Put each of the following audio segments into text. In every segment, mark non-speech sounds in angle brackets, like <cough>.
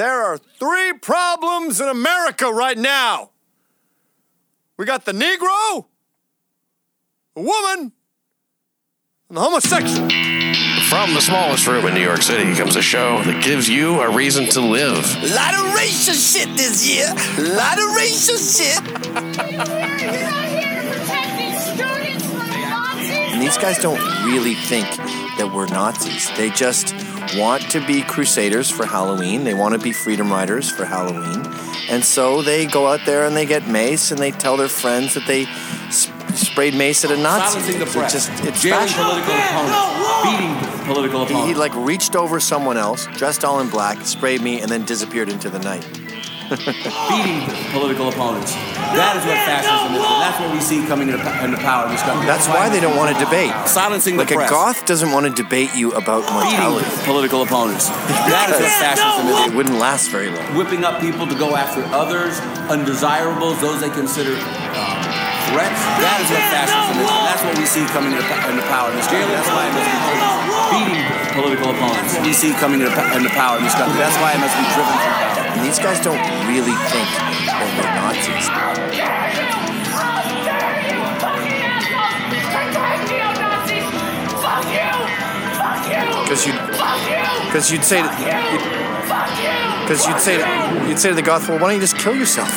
There are three problems in America right now. We got the Negro, the woman, and the homosexual. From the smallest room in New York City comes a show that gives you a reason to live. Lot of racial shit this year. Lot of racial shit. We're not here to pretend we've started Nazis. And these guys don't really think that we're Nazis. They just want to be crusaders for Halloween. They want to be freedom riders for Halloween. And so they go out there and they get mace and they tell their friends that they sp- sprayed mace at a Nazi. Silencing the It's press, just it's jailing fashion. political opponents, beating political He, opponents. he like reached over someone else, dressed all in black, sprayed me, and then disappeared into the night. Beating political opponents. That is what fascism is, and that's what we see coming into, into power in this country. That's why they don't want to debate. Silencing the Like a goth doesn't want to debate you about beating mortality. political opponents. <laughs> That is what fascism is. It wouldn't last very long. Whipping up people to go after others, undesirables, those they consider uh, threats. That is what fascism is, and that's what we see coming into, into power in this country. That's why it must be beating political opponents. We see coming into, into power in this country. That's why it must be driven from power. And these guys don't really think that we're Nazis. Because you'd, because you'd say, because you'd say, to, you'd say to the goth, well, why don't you just kill yourself?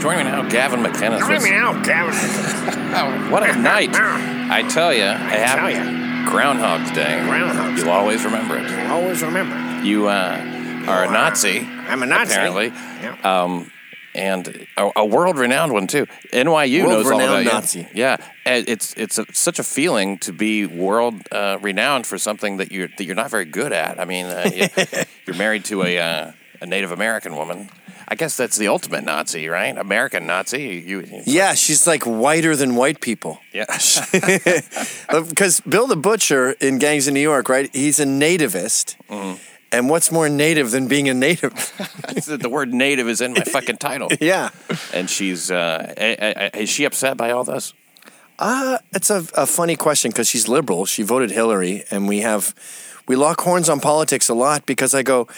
Joining me now, Gavin McInnes. Joining me now, Gavin. <laughs> what a night! I tell you, I tell have Groundhog's Day. Groundhog's You'll always remember it. You'll Always remember. You uh, are a Nazi. I'm a Nazi. Apparently. Yeah. Um, and a, a world-renowned one too. NYU knows all about World-renowned you. Nazi. Yeah, and it's it's a, such a feeling to be world uh, renowned for something that you're that you're not very good at. I mean, uh, you, <laughs> you're married to a uh, a Native American woman. I guess that's the ultimate Nazi, right? American Nazi. You, you Yeah, she's like whiter than white people. yeah. <laughs> <laughs> Because Bill the Butcher in Gangs of New York, right? He's a nativist. And what's more native than being a native? <laughs> the word native is in my fucking title. yeah. And she's uh, is she upset by all this? Uh, it's a, a funny question because she's liberal. She voted Hillary, and we have we lock horns on politics a lot because I go,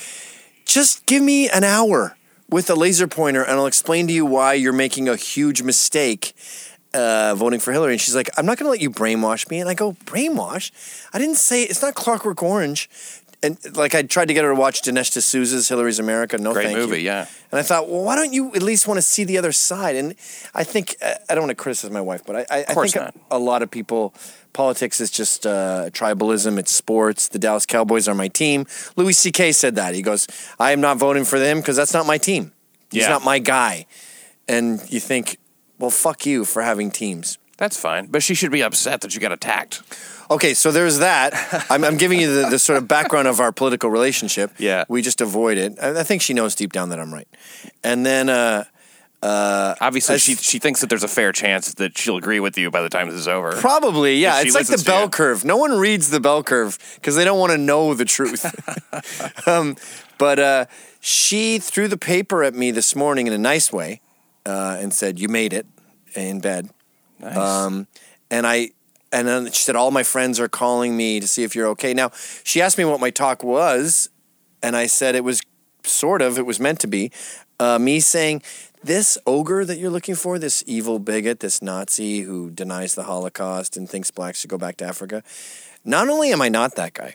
just give me an hour with a laser pointer, and I'll explain to you why you're making a huge mistake. Uh, voting for Hillary, and she's like, "I'm not going to let you brainwash me." And I go, "Brainwash? I didn't say it's not Clockwork Orange." And like, I tried to get her to watch Dinesh D'Souza's Hillary's America. No, Great thank movie, you. yeah. And I thought, well, why don't you at least want to see the other side? And I think I I don't want to criticize my wife, but I, I, I think not. a lot of people, politics is just uh, tribalism. It's sports. The Dallas Cowboys are my team. Louis C.K. said that. He goes, I am not voting for them because that's not my team. He's Yeah. not my guy. And you think, well, fuck you for having teams. That's fine, but she should be upset that you got attacked. Okay, so there's that. <laughs> I'm, I'm giving you the, the sort of background of our political relationship. Yeah. We just avoid it. I, I think she knows deep down that I'm right. And then, uh, Obviously, she she thinks that there's a fair chance that she'll agree with you by the time this is over. Probably, yeah. It's like the bell curve. No one reads the bell curve because they don't want to know the truth. <laughs> um, but uh, she threw the paper at me this morning in a nice way uh, and said, "You made it in bed." Nice. Um, and I, and then she said, "All my friends are calling me to see if you're okay." Now she asked me what my talk was, and I said it was sort of. It was meant to be uh, me saying. This ogre that you're looking for, this evil bigot, this Nazi who denies the Holocaust and thinks blacks should go back to Africa, not only am I not that guy,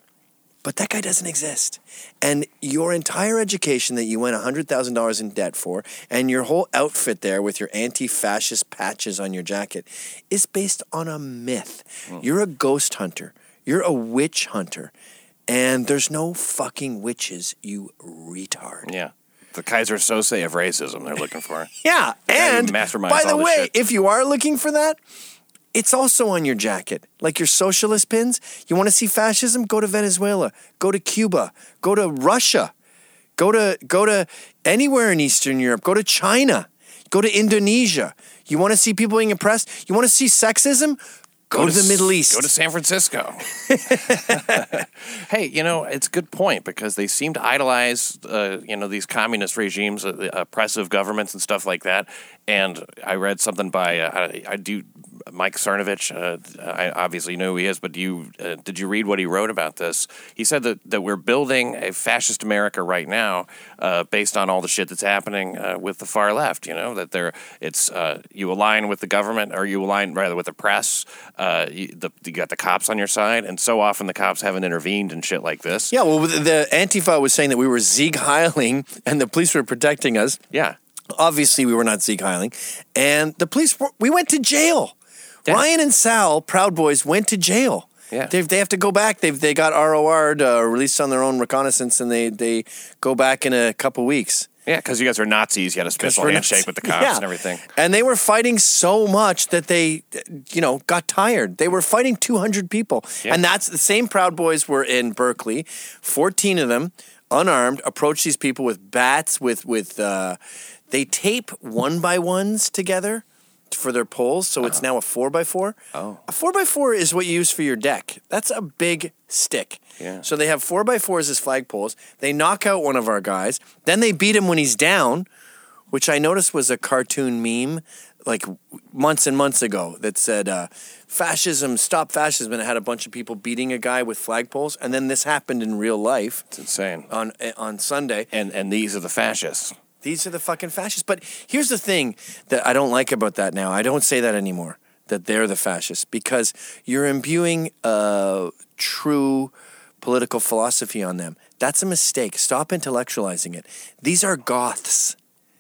but that guy doesn't exist. And your entire education that you went $100,000 in debt for, and your whole outfit there with your anti fascist patches on your jacket, is based on a myth. Hmm. You're a ghost hunter, you're a witch hunter, and there's no fucking witches, you retard. yeah, the Keyser Söze of racism they're looking for. <laughs> Yeah, who and by the way, shit. if you are looking for that, it's also on your jacket. Like your socialist pins. You want to see fascism? Go to Venezuela. Go to Cuba. Go to Russia. Go to go to anywhere in Eastern Europe. Go to China. Go to Indonesia. You want to see people being oppressed? You want to see sexism? Go, to, the Middle East. Go to San Francisco. <laughs> <laughs> hey, you know it's a good point because they seem to idolize, uh, you know, these communist regimes, uh, oppressive governments, and stuff like that. And I read something by uh, I, I do Mike Cernovich. Uh, I obviously know who he is, but do you uh, did you read what he wrote about this? He said that, that we're building a fascist America right now, uh, based on all the shit that's happening uh, with the far left. You know that there it's uh, you align with the government or you align rather with the press. Uh, you, the, you got the cops on your side, and so often the cops haven't intervened and shit like this. Yeah, well, the Antifa was saying that we were Sieg Heiling and the police were protecting us. Yeah. Obviously, we were not Sieg Heiling. And the police, were, we went to jail. Ryan and Sal, Proud Boys, went to jail. Yeah. They they have to go back. They've they got ROR'd, uh, released on their own reconnaissance, and they they go back in a couple weeks. Yeah, because you guys are Nazis. You had a special handshake Nazis. with the cops <laughs> Yeah. and everything. And they were fighting so much that they, you know, got tired. They were fighting 200 people. Yeah. And that's the same Proud Boys were in Berkeley. 14 of them, unarmed, approached these people with bats, with, with, uh, they tape one by ones together for their poles. So it's now a four by four. Oh. A four by four is what you use for your deck. That's a big stick. Yeah. So they have four by fours as flagpoles. They knock out one of our guys. Then they beat him when he's down which I noticed was a cartoon meme like months and months ago that said uh, fascism, stop fascism, and it had a bunch of people beating a guy with flagpoles. And then this happened in real life It's insane. on eh, on Sunday. And and these are the fascists. These are the fucking fascists. But here's the thing that I don't like about that now. I don't say that anymore. That they're the fascists because you're imbuing a true political philosophy on them. That's a mistake. Stop intellectualizing it. These are goths.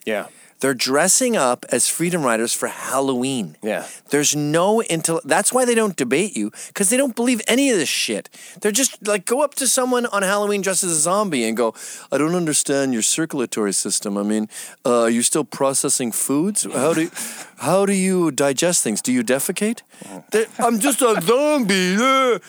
Yeah. They're dressing up as freedom riders for Halloween. Yeah. There's no intel. That's why they don't debate you because they don't believe any of this shit. They're just like go up to someone on Halloween dressed as a zombie and go, "I don't understand your circulatory system. I mean, uh, are you still processing foods? How do you, <laughs> how do you digest things? Do you defecate? They're- I'm just a zombie. uh."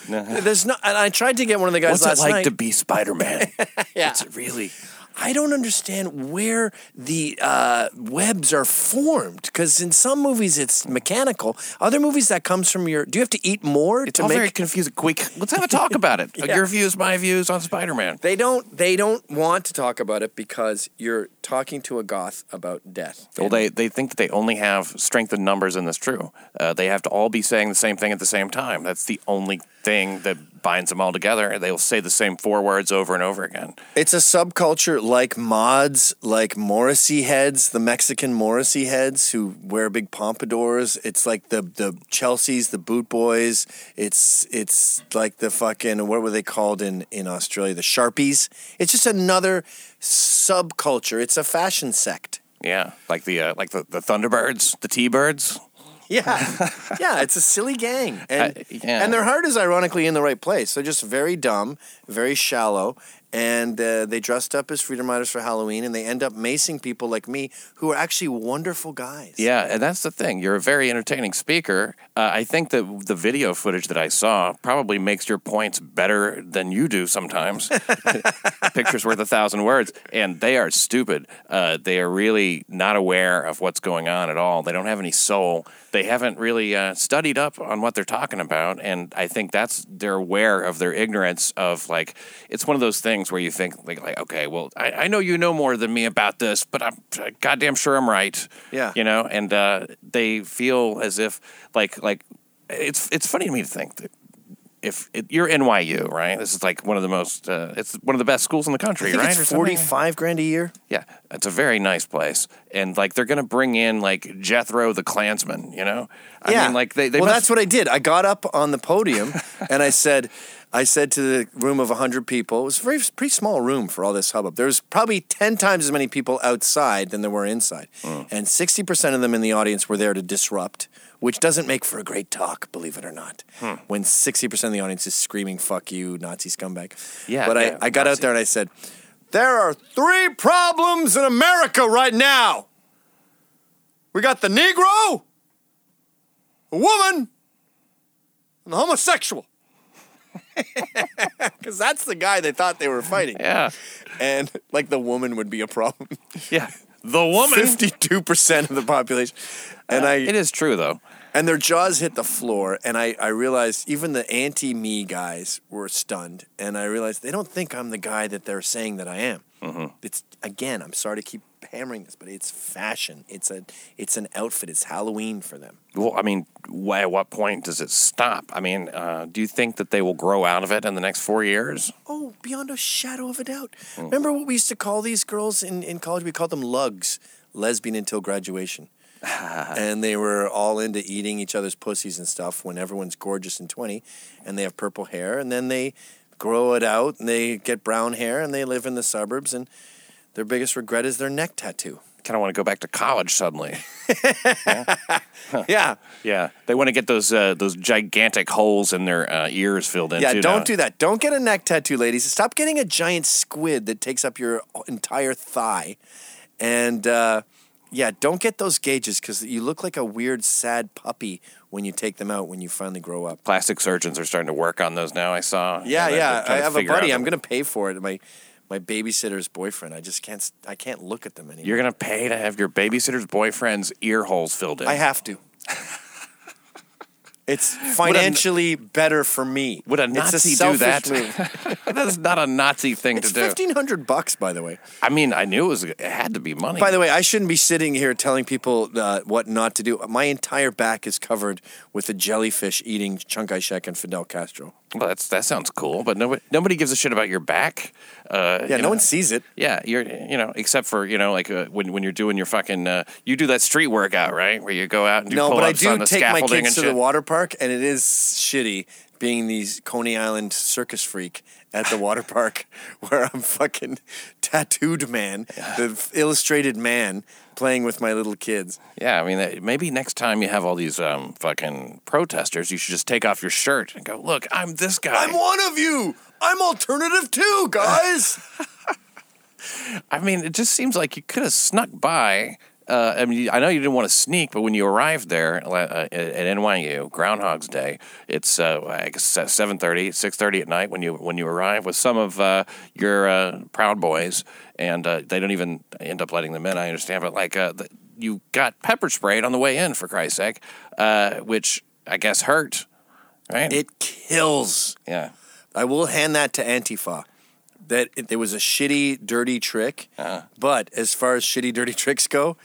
There's not. And I tried to get one of the guys What's it like night. to be Spider Man? <laughs> Yeah. What's it really? I don't understand where the uh, webs are formed because in some movies it's mechanical. Other movies that comes from your. Do you have to eat more It's to all make? very confusing. Quick, let's have a talk <laughs> about it. Yeah. Your views, my views on Spider Man. they don't. They don't want to talk about it because you're talking to a goth about death. Well, they, they think that they only have strength in numbers, and that's true. Uh, they have to all be saying the same thing at the same time. That's the only thing that binds them all together. They'll say the same four words over and over again. It's a subculture like mods, like Morrissey heads, the Mexican Morrissey heads who wear big pompadours. It's like the the Chelseas, the Boot Boys. It's it's like the fucking what were they called in in Australia? The Sharpies. It's just another subculture. It's a fashion sect. Yeah, like the uh, like the, the Thunderbirds, the T-Birds. Yeah, <laughs> yeah, it's a silly gang, and I- yeah. and their heart is ironically in the right place. They're just very dumb, very shallow, and uh, they dressed up as freedom riders for Halloween, and they end up macing people like me who are actually wonderful guys. Yeah, and that's the thing. You're a very entertaining speaker. Uh, I think that the video footage that I saw probably makes your points better than you do sometimes. <laughs> Picture's worth a thousand words, and they are stupid. Uh, they are really not aware of what's going on at all. They don't have any soul. They haven't really uh, studied up on what they're talking about, and I think that's they're aware of their ignorance of like it's one of those things where you think like, like okay, well, I, I know you know more than me about this, but I'm goddamn sure I'm right. Yeah. you know, and uh, they feel as if like like it's it's funny to me to think that if it, you're NYU, right? This is like one of the most uh, it's one of the best schools in the country, right? it's forty-five grand a year. Yeah, it's a very nice place, and like they're gonna bring in like Jethro the Klansman, you know? I yeah, mean, like they, they well, must- that's what I did. I got up on the podium <laughs> and I said, I said to the room of hundred people. It was a very pretty small room for all this hubbub. There was probably ten times as many people outside than there were inside, Hmm. and sixty percent of them in the audience were there to disrupt. Which doesn't make for a great talk, believe it or not. Hmm. When sixty percent of the audience is screaming "fuck you, Nazi scumbag." Yeah, but yeah, I, I got out there and I said, "There are three problems in America right now. We got the Negro, a woman, and the homosexual. <laughs> Because that's the guy they thought they were fighting. yeah, And like the woman would be a problem. yeah. The woman. 52% of the population. And uh, I, It is true though. And their jaws hit the floor. And I, I realized even the anti me guys were stunned. And I realized they don't think I'm the guy that they're saying that I am. It's again, I'm sorry to keep hammering this, but it's fashion. It's a it's an outfit. It's Halloween for them. Well, I mean, wh- at what point does it stop? I mean, uh, do you think that they will grow out of it in the next four years? Oh, beyond a shadow of a doubt. Remember what we used to call these girls in, in college? We called them lugs, lesbian until graduation. <laughs> and they were all into eating each other's pussies and stuff when everyone's gorgeous and 20 and they have purple hair and then they grow it out and they get brown hair and they live in the suburbs and their biggest regret is their neck tattoo. Kind of want to go back to college suddenly. <laughs> <laughs> Yeah. yeah, they want to get those uh, those gigantic holes in their uh, ears filled in. Yeah, don't now. do that. Don't get a neck tattoo, ladies. Stop getting a giant squid that takes up your entire thigh. And uh, yeah, don't get those gauges because you look like a weird, sad puppy when you take them out when you finally grow up. Plastic surgeons are starting to work on those now. I saw. Yeah, yeah. I have a buddy. I'm gonna pay for it. My my babysitter's boyfriend. I just can't. I can't look at them anymore. You're gonna pay to have your babysitter's boyfriend's ear holes filled in. I have to. <laughs> It's financially better for me. Would a Nazi do that? <laughs> That's not a Nazi thing It's to do. fifteen hundred bucks, by the way. I mean, I knew it was. It had to be money. By the way, I shouldn't be sitting here telling people uh, what not to do. My entire back is covered with a jellyfish eating Chiang Kai-shek and Fidel Castro. Well, that's that sounds cool, but nobody nobody gives a shit about your back. Uh, Yeah, you no know. one sees it. Yeah, you're you know, except for you know, like uh, when when you're doing your fucking, uh, you do that street workout, right? Where you go out and do No, but I do take my kids to shit. the water park, and it is shitty being these Coney Island circus freak at the water park <laughs> where I'm fucking tattooed man, the illustrated man playing with my little kids. Yeah, I mean, maybe next time you have all these um, fucking protesters, you should just take off your shirt and go, "Look, I'm this guy." I'm one of you. I'm alternative too, guys. <laughs> I mean, it just seems like you could have snuck by. Uh, I mean, I know you didn't want to sneak, but when you arrived there uh, at NYU, Groundhog's Day, it's uh, I guess 7.30, 6.30 at night when you when you arrive with some of uh, your uh, Proud Boys, and uh, they don't even end up letting them in. I understand, but like uh, the, you got pepper sprayed on the way in, for Christ's sake, uh, which I guess hurt, right? it kills. yeah. I will hand that to Antifa. That it, there was a shitty, dirty trick, but as far as shitty, dirty <laughs> tricks go,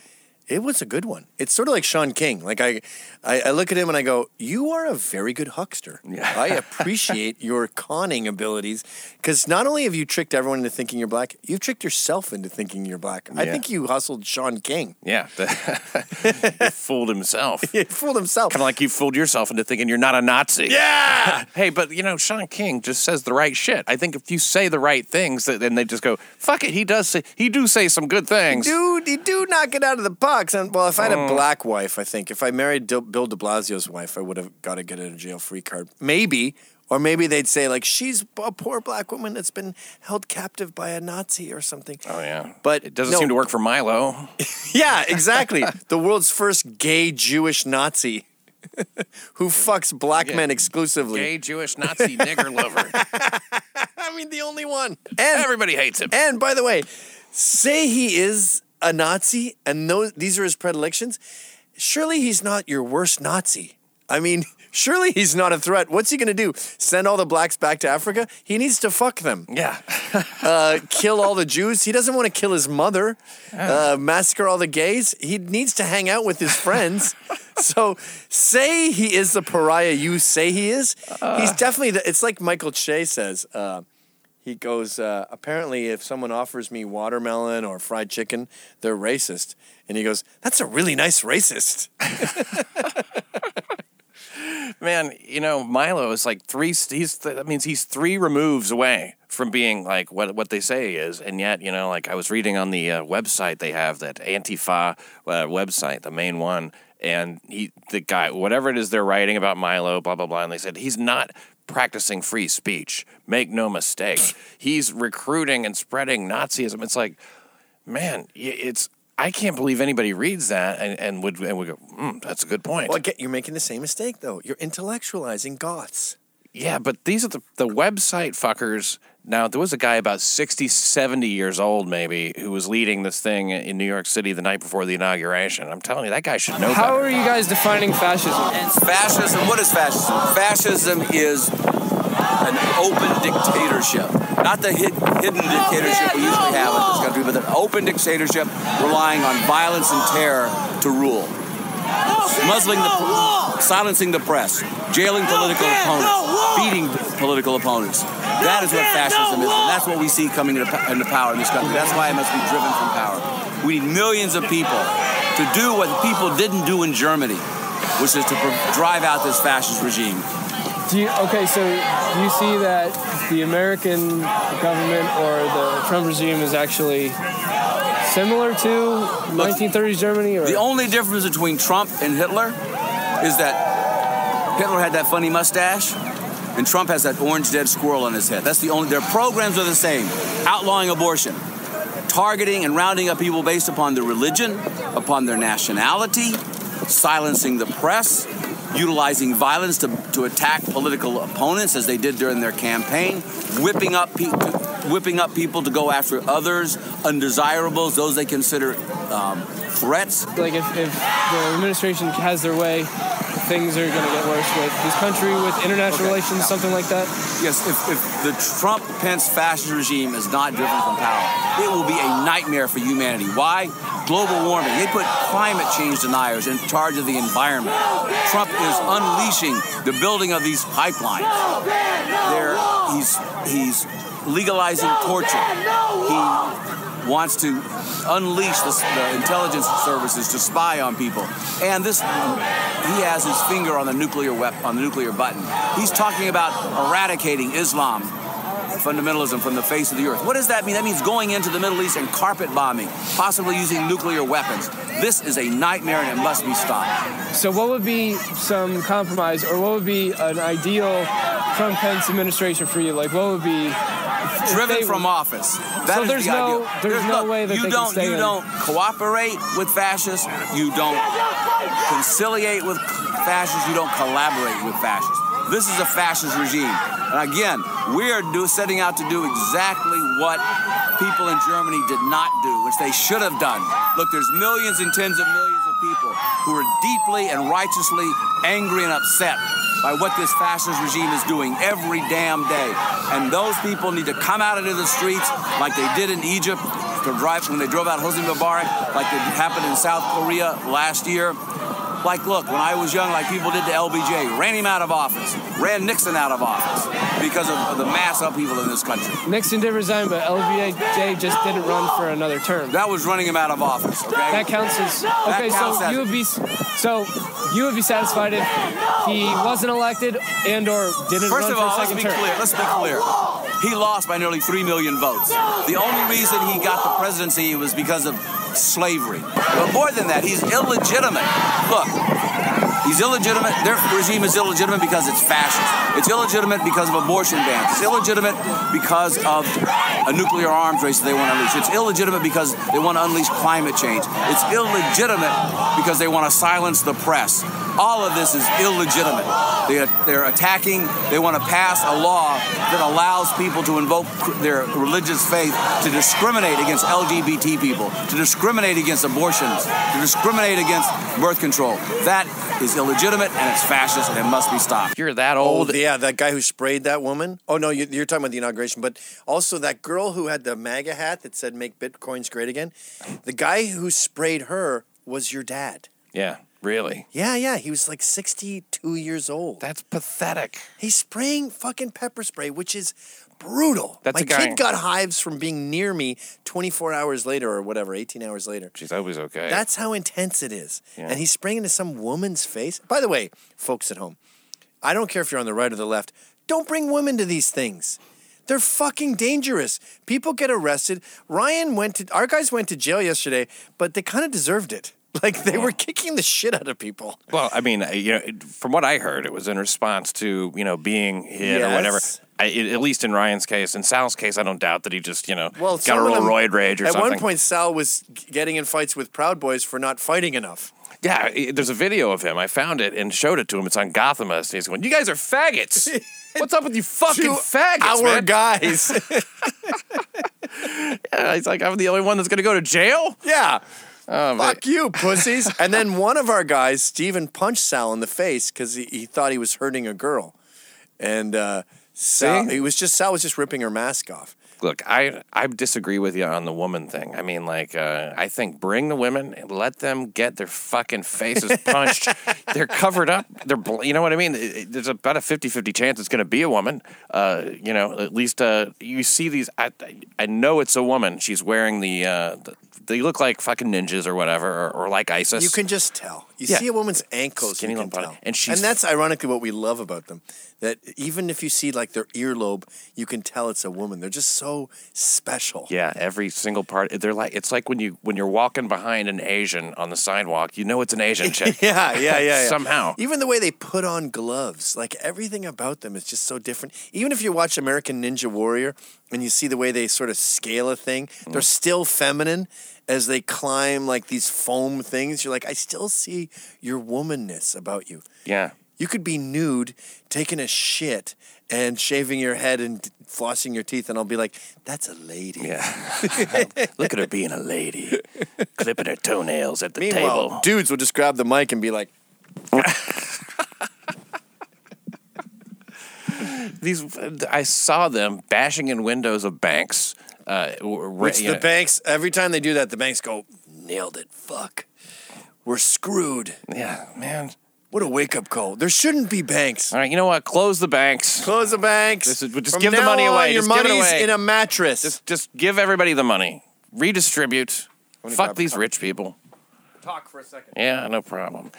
it was a good one. It's sort of like Shaun King. Like I, I, I look at him and I go, "You are a very good huckster. I appreciate your conning abilities because not only have you tricked everyone into thinking you're black, you've tricked yourself into thinking you're black. I think you hustled Shaun King. Yeah, <laughs> he fooled himself. <laughs> He fooled himself. Kind of like you fooled yourself into thinking you're not a Nazi. yeah. <laughs> Hey, but you know, Shaun King just says the right shit. I think if you say the right things, then they just go, "Fuck it." He does say he do say some good things. Dude, you do knock it out of the box. And well, if I had a oh. black wife, I think if I married Dil- Bill De Blasio's wife, I would have got to get a jail free card. Maybe, or maybe they'd say like she's a poor black woman that's been held captive by a Nazi or something. Oh yeah, But it doesn't no. seem to work for Milo. <laughs> Yeah, exactly. the world's first gay Jewish Nazi <laughs> who fucks black men exclusively. Gay Jewish Nazi nigger lover. <laughs> I mean, the only one. And Everybody hates him. And by the way, say he is a Nazi and those these are his predilections. Surely he's not your worst Nazi. I mean, <laughs> surely he's not a threat. What's he going to do? Send all the blacks back to Africa? He needs to fuck them. Yeah, <laughs> Uh, kill all the Jews? He doesn't want to kill his mother. Uh, massacre all the gays? He needs to hang out with his friends. <laughs> so say he is the pariah you say he is. he's definitely the, it's like Michael Che says. He goes, uh, apparently, if someone offers me watermelon or fried chicken, they're racist. And he goes, that's a really nice racist. <laughs> man. You know, Milo is like three. He's that means he's three removes away from being like what what they say is, and yet you know, like I was reading on the uh, website they have that Antifa uh, website, the main one, and he the guy whatever it is they're writing about Milo, blah blah blah, and they said he's not practicing free speech. Make no mistake, <sighs> he's recruiting and spreading Nazism. It's like, man, it's. I can't believe anybody reads that and, and would and would go, mm, that's a good point. Well, again, you're making the same mistake, though. You're intellectualizing goths. Yeah, but these are the the website fuckers Now, there was a guy about 60, 70 years old, maybe, who was leading this thing in New York City the night before the inauguration. I'm telling you, that guy should know How better. are you guys defining fascism? Fascism, what is fascism? Fascism is an open dictatorship. Not the hid, hidden dictatorship we usually have in this country, but an open dictatorship relying on violence and terror to rule. Muzzling the, silencing the press, jailing political opponents, beating political opponents. That is what fascism is, and that's what we see coming into, into power in this country. That's why it must be driven from power. We need millions of people to do what people didn't do in Germany, which is to pro- drive out this fascist regime. Do you, okay, so do you see that the American government or the Trump regime is actually similar to 1930s Germany? Or The only difference between Trump and Hitler is that Hitler had that funny mustache, and Trump has that orange dead squirrel on his head. That's the only. Their programs are the same: outlawing abortion, targeting and rounding up people based upon their religion, upon their nationality, silencing the press, utilizing violence to, to attack political opponents as they did during their campaign, whipping up people. Whipping up people to go after others, undesirables, those they consider um, threats. like if, if the administration has their way, things are going to get worse with this country, with international Okay. relations, something like that? Yes, if, if the Trump Pence fascist regime is not driven from power, it will be a nightmare for humanity. Why? Global warming. They put climate change deniers in charge of the environment. Trump is unleashing the building of these pipelines. There, he's he's legalizing torture. He wants to unleash the, the intelligence services to spy on people. And this, he has his finger on the nuclear weapon, on the nuclear button. He's talking about eradicating Islam, fundamentalism from the face of the earth. What does that mean? That means going into the Middle East and carpet bombing, possibly using nuclear weapons. This is a nightmare and it must be stopped. So, what would be some compromise, or what would be an ideal Trump Pence administration for you? Like, what would be if Driven from office. That So is there's the no- ideal. there's no way that you they can don't you in. don't cooperate with fascists. You don't conciliate with fascists. You don't collaborate with fascists. This is a fascist regime, and again, we are do, setting out to do exactly what people in Germany did not do, which they should have done. Look, there's millions and tens of millions of people who are deeply and righteously angry and upset by what this fascist regime is doing every damn day. And those people need to come out into the streets like they did in Egypt to drive when they drove out Hosni Mubarak, like it happened in South Korea last year. Like, look, when I was young, like people did to LBJ, ran him out of office, ran Nixon out of office because of the mass upheaval in this country. Nixon did resign, but LBJ just didn't run for another term. That was running him out of office. Okay. That counts as okay. counts so as- you would be so you would be satisfied if he wasn't elected and or didn't First run of for all, a let's be term. clear. Let's be clear. He lost by nearly three million votes. The only reason he got the presidency was because of slavery. But more than that, he's illegitimate. Look, he's illegitimate. Their regime is illegitimate because it's fascist. It's illegitimate because of abortion bans. It's illegitimate because of a nuclear arms race that they want to unleash. It's illegitimate because they want to unleash climate change. It's illegitimate because they want to silence the press. All of this is illegitimate. They, they're attacking, they want to pass a law that allows people to invoke their religious faith to discriminate against LGBT people, to discriminate against abortions, to discriminate against birth control. That is illegitimate and it's fascist and it must be stopped. You're that Old, old. yeah, that guy who sprayed that woman. Oh no, you're talking about the inauguration, but also that girl who had the MAGA hat that said "Make Bitcoins Great Again." The guy who sprayed her was your dad. Yeah, really. Yeah, yeah, he was like 62 years old. That's pathetic. He's spraying fucking pepper spray, which is brutal. That's My a guy- kid got hives from being near me 24 hours later or whatever, 18 hours later. She's always okay. That's how intense it is. Yeah. And he's spraying into some woman's face. By the way, folks at home, I don't care if you're on the right or the left, don't bring women to these things. They're fucking dangerous. People get arrested. Ryan went to, our guys went to jail yesterday, but they kind of deserved it. <laughs> Like they were kicking the shit out of people. Well, I mean, uh, you know, from what I heard, it was in response to you know being hit or whatever. Yes. I, at least in Ryan's case, in Sal's case, I don't doubt that he just you know Well, got a of little them- roid rage or At something. At one point, Sal was getting in fights with Proud Boys for not fighting enough. Yeah, i- there's a video of him. I found it and showed it to him. It's on Gothamist. He's going, "You guys are faggots. <laughs> What's up with you fucking Two faggots, Our man?" guys. <laughs> Yeah, he's like, "I'm the only one that's going to go to jail." yeah. Um, Fuck you, <laughs> pussies. and then one of our guys, Steven, punched Sal in the face because he, he thought he was hurting a girl. And uh, Sal, See? he was just Sal was just ripping her mask off. Look, I I disagree with you on the woman thing. I mean, like, uh, I think bring the women and let them get their fucking faces punched. <laughs> They're covered up. They're, bl- you know what I mean? It- it- There's about a 50-50 chance it's going to be a woman. Uh, you know, at least uh, you see these. I I know it's a woman. She's wearing the. Uh, the they look like fucking ninjas or whatever, or, or like ISIS. You can just tell. You Yeah. see a woman's ankles, Skinny you can little body. tell. And she's- that's ironically what we love about them. That even if you see like their earlobe, you can tell it's a woman. They're just so special. Yeah, every single part. They're like it's like when you when you're walking behind an Asian on the sidewalk, you know it's an Asian chick. <laughs> Yeah, yeah, yeah, yeah. Somehow. Even the way they put on gloves, like everything about them is just so different. Even if you watch American Ninja Warrior and you see the way they sort of scale a thing, Mm. they're still feminine as they climb like these foam things. You're like, I still see your womanness about you. Yeah. You could be nude, taking a shit, and shaving your head and flossing your teeth, and I'll be like, that's a lady. Yeah. <laughs> Look at her being a lady, clipping her toenails at the Meanwhile, table. dudes will just grab the mic and be like, <laughs> These, I saw them bashing in windows of banks. Uh, Which the know- banks, every time they do that, the banks go, nailed it, fuck. We're screwed. Yeah, man. What a wake up call. There shouldn't be banks. All right, you know what? Close the banks. Close the banks. This is- just From give the money on, away. Your Just give it money's away. in a mattress. Just, just give everybody the money. Redistribute. Fuck these cup. rich people. talk for a second. Yeah, no problem.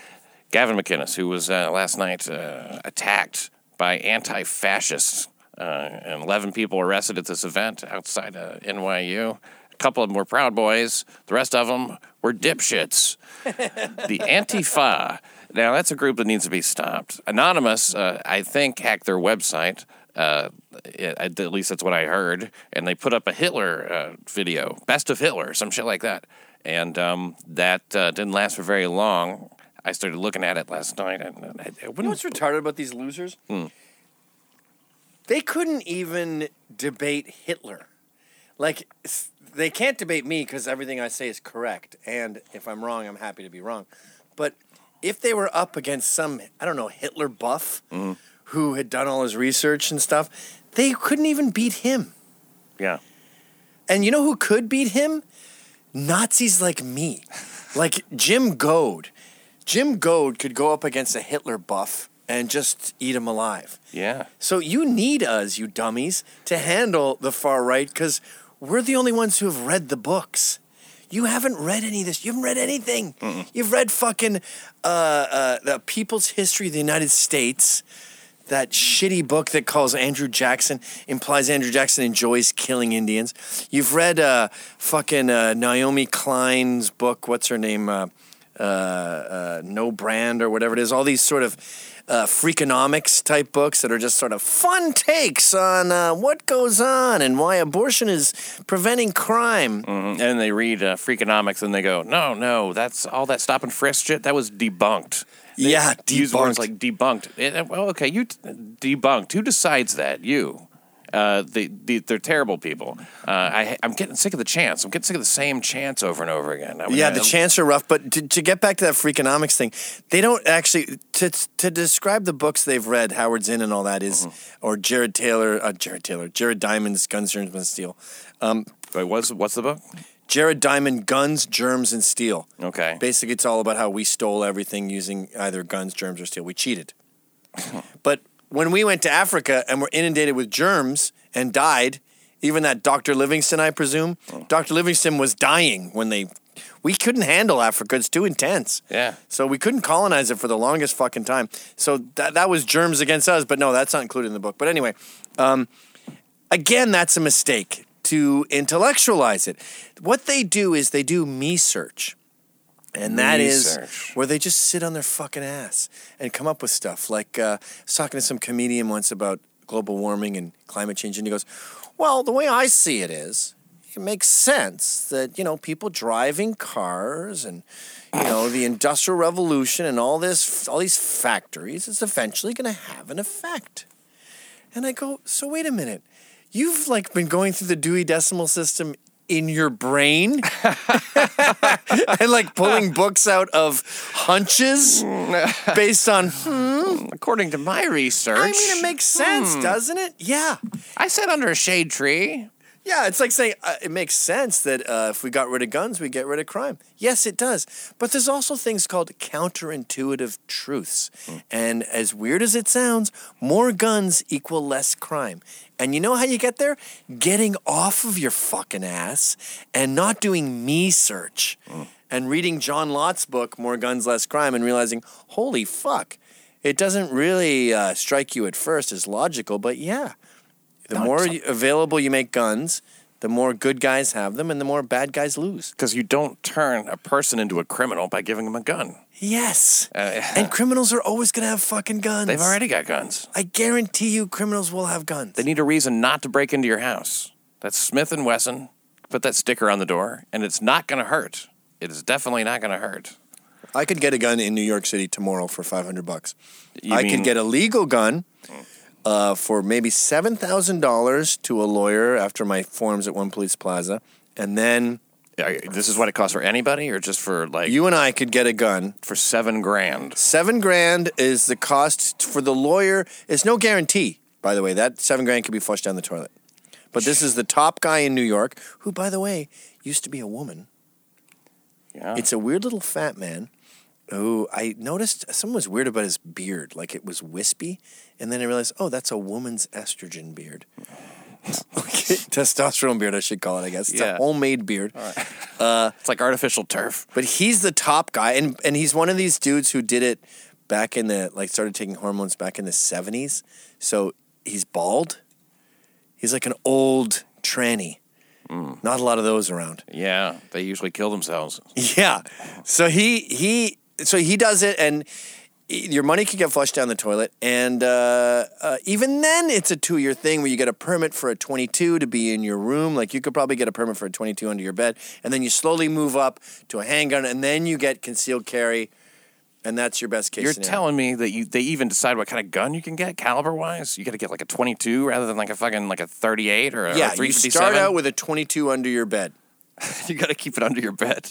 Gavin McInnes, who was uh, last night uh, attacked by anti fascists, uh, and 11 people arrested at this event outside uh, NYU. A couple of them were Proud Boys, the rest of them were dipshits. the <laughs> Antifa. Now, that's a group that needs to be stopped. Anonymous, uh, I think, hacked their website. Uh, at least that's what I heard. And they put up a Hitler uh, video, best of Hitler, some shit like that. And um, that uh, didn't last for very long. I started looking at it last night, and I, I You know what's retarded about these losers? Hmm. They couldn't even debate Hitler. Like, they can't debate me because everything I say is correct. And if I'm wrong, I'm happy to be wrong. But if they were up against some, I don't know, Hitler buff Mm-hmm. who had done all his research and stuff, they couldn't even beat him. Yeah. And you know who could beat him? Nazis like me. Like Jim Goad. Jim Goad could go up against a Hitler buff and just eat him alive. Yeah. So you need us, you dummies, to handle the far right because we're the only ones who have read the books. You haven't read any of this. You haven't read anything. You've read fucking uh, uh, the People's History of the United States, that shitty book that calls Andrew Jackson implies Andrew Jackson enjoys killing Indians. You've read uh, fucking uh, Naomi Klein's book. What's her name? Uh, uh, no brand or whatever it is. All these sort of uh, freakonomics type books that are just sort of fun takes on uh, what goes on and why abortion is preventing crime. Mhm. And they read uh, Freakonomics and they go, no, no, that's all that stop and frisk shit. That was debunked. They Yeah, Use words debunked. like debunked. Eh, well, okay, you t- debunked. Who decides that? You. Uh, they, they, they're terrible people. Uh, I, I'm getting sick of the chants. I'm getting sick of the same chants over and over again. I mean, Yeah, the chants are rough, but to, to get back to that freakonomics thing, they don't actually to to describe the books they've read. Howard Zinn and all that is- or Jared Taylor, uh, Jared Taylor, Jared Diamond's Guns, Germs, and Steel. Wait, what's, what's the book? Jared Diamond, Guns, Germs, and Steel. Okay. Basically, it's all about how we stole everything using either guns, germs, or steel. We cheated. <laughs> but when we went to Africa and were inundated with germs and died, even that Dr. Livingston, I presume, Dr. Livingston was dying when they. We couldn't handle Africa. It's too intense. Yeah. So we couldn't colonize it for the longest fucking time. So that, that was germs against us. But no, that's not included in the book. But anyway, um, again, that's a mistake to intellectualize it. What they do is they do me search. And that is Research. where they just sit on their fucking ass and come up with stuff. Like uh, I was talking to some comedian once about global warming and climate change, and he goes, "Well, the way I see it is, it makes sense that you know people driving cars and you know the industrial revolution and all this all these factories is eventually going to have an effect and i go so wait a minute you've like been going through the dewey decimal system in your brain <laughs> and like pulling books out of hunches based on hmm, According to my research, i mean it makes sense doesn't it? Yeah. I sat under a shade tree. Yeah, it's like saying uh, it makes sense that uh, if we got rid of guns, we get rid of crime. Yes, it does. But there's also things called counterintuitive truths. And as weird as it sounds, more guns equal less crime. And you know how you get there? Getting off of your fucking ass and not doing me search and reading John Lott's book, More Guns, Less Crime, and realizing, holy fuck, it doesn't really uh, strike you at first as logical, but yeah. The more you- available you make guns, the more good guys have them, and the more bad guys lose. Because you don't turn a person into a criminal by giving them a gun. Yes. Uh, and criminals are always going to have fucking guns. They've already got guns. I guarantee you, criminals will have guns. They need a reason not to break into your house. That's Smith and Wesson. Put that sticker on the door, and it's not going to hurt. It is definitely not going to hurt. I could get a gun in New York City tomorrow for 500 bucks. You I mean- could get a legal gun uh, for maybe $7,000 to a lawyer after my forms at One Police Plaza. And then This is what it costs for anybody, or just for like you and I could get a gun for seven grand? Seven grand is the cost for the lawyer. It's no guarantee, by the way. That seven grand could be flushed down the toilet. But this is the top guy in New York, who, by the way, used to be a woman. Yeah. It's a weird little fat man who I noticed someone was weird about his beard, like it was wispy. And then I realized, oh, that's a woman's estrogen beard. <laughs> okay, testosterone beard, I should call it, I guess. It's Yeah. a homemade beard. <laughs> Uh, it's like artificial turf. But he's the top guy, and and he's one of these dudes who did it back in the like started taking hormones back in the seventies. So he's bald. He's like an old tranny. Mm. Not a lot of those around. Yeah, they usually kill themselves. <laughs> Yeah. So he he so he does it, and your money could get flushed down the toilet, and uh, uh, even then, it's a two year thing where you get a permit for a twenty two to be in your room. Like you could probably get a permit for a twenty two under your bed, and then you slowly move up to a handgun, and then you get concealed carry, and that's your best case. You're scenario. telling me that you they even decide what kind of gun you can get caliber wise? You got to get like a 22 rather than like a fucking like a 38 or a yeah, you 357. start out with a twenty two under your bed. <laughs> you got to keep it under your bed.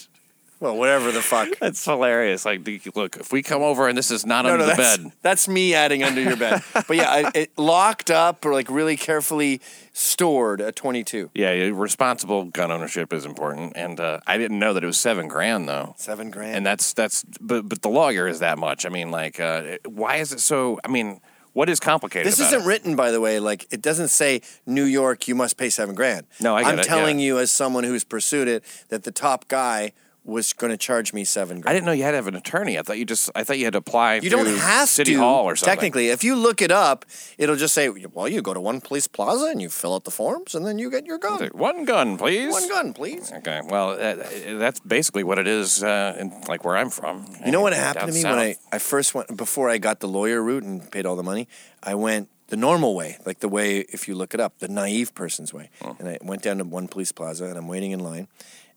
Well, whatever the fuck. <laughs> That's hilarious. Like, look, if we come over and this is not under the that's, bed, That's me adding under your bed. <laughs> But yeah, I- it, locked up or like really carefully stored at 22. yeah, responsible gun ownership is important. And uh, I didn't know that it was seven grand though. Seven grand. And that's that's but but the lawyer is that much. I mean, like, uh, why is it so? I mean, what is complicated? this isn't it? written, by the way. Like it doesn't say New York, you must pay seven grand. No, I get am telling yeah. you, as someone who's pursued it, that the top guy was going to charge me seven I didn't know you had to have an attorney. I thought you just I thought you had to apply. you don't have City to. Hall or something. Technically, if you look it up, it'll just say, "Well, you go to one police plaza and you fill out the forms, and then you get your gun. One gun, please. One gun, please." Okay, well, uh, that's basically what it is, uh, in, like where I'm from. You know what happened to me when I. I first went before I got the lawyer route and paid all the money. I went the normal way, like the way if you look it up, the naive person's way. And I went down to one police plaza and I'm waiting in line,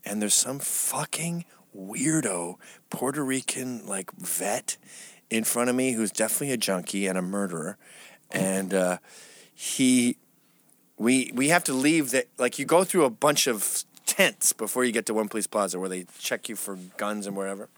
and there's some fucking weirdo Puerto Rican like vet in front of me who's definitely a junkie and a murderer, and uh, he we we have to leave that like you go through a bunch of tents before you get to one police plaza where they check you for guns and wherever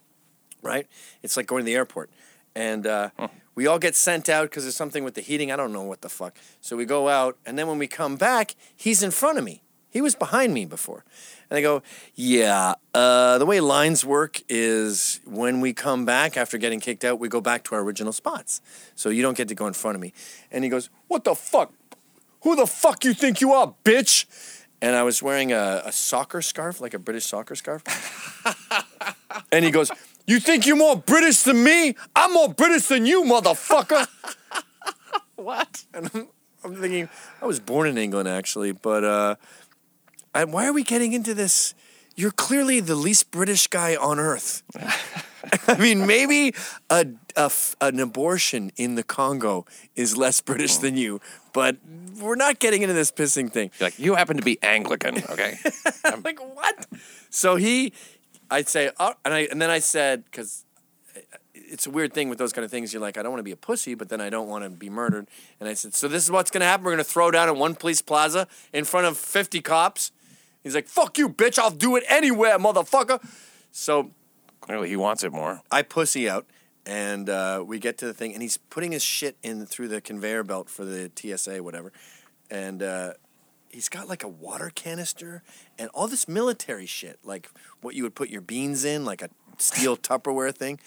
right? It's like going to the airport. And uh, we all get sent out because there's something with the heating. I don't know what the fuck. So we go out and then when we come back he's in front of me. He was behind me before and i go yeah uh, the way lines work is when we come back after getting kicked out we go back to our original spots so you don't get to go in front of me and he goes what the fuck who the fuck you think you are, bitch? And I was wearing a, a soccer scarf, like a British soccer scarf. <laughs> and he goes, You think you're more British than me? I'm more British than you, motherfucker. <laughs> what? And I'm, I'm thinking, I was born in England, actually, but uh, I, why are we getting into this? You're clearly the least British guy on earth. <laughs> I mean, maybe a, a an abortion in the Congo is less British than you, but we're not getting into this pissing thing. You're like, you happen to be Anglican, okay? I'm <laughs> like, what? So he, I'd say, oh, and I, and then I said, because it's a weird thing with those kind of things. You're like, I don't want to be a pussy, but then I don't want to be murdered. And I said, so this is what's going to happen. We're going to throw down at one police plaza in front of 50 cops. He's like, fuck you, bitch. I'll do it anywhere, motherfucker. So Clearly, he wants it more. I pussy out, and uh, we get to the thing, and he's putting his shit in through the conveyor belt for the TSA, whatever, and uh, he's got like a water canister and all this military shit, like what you would put your beans in, like a steel <laughs> Tupperware thing.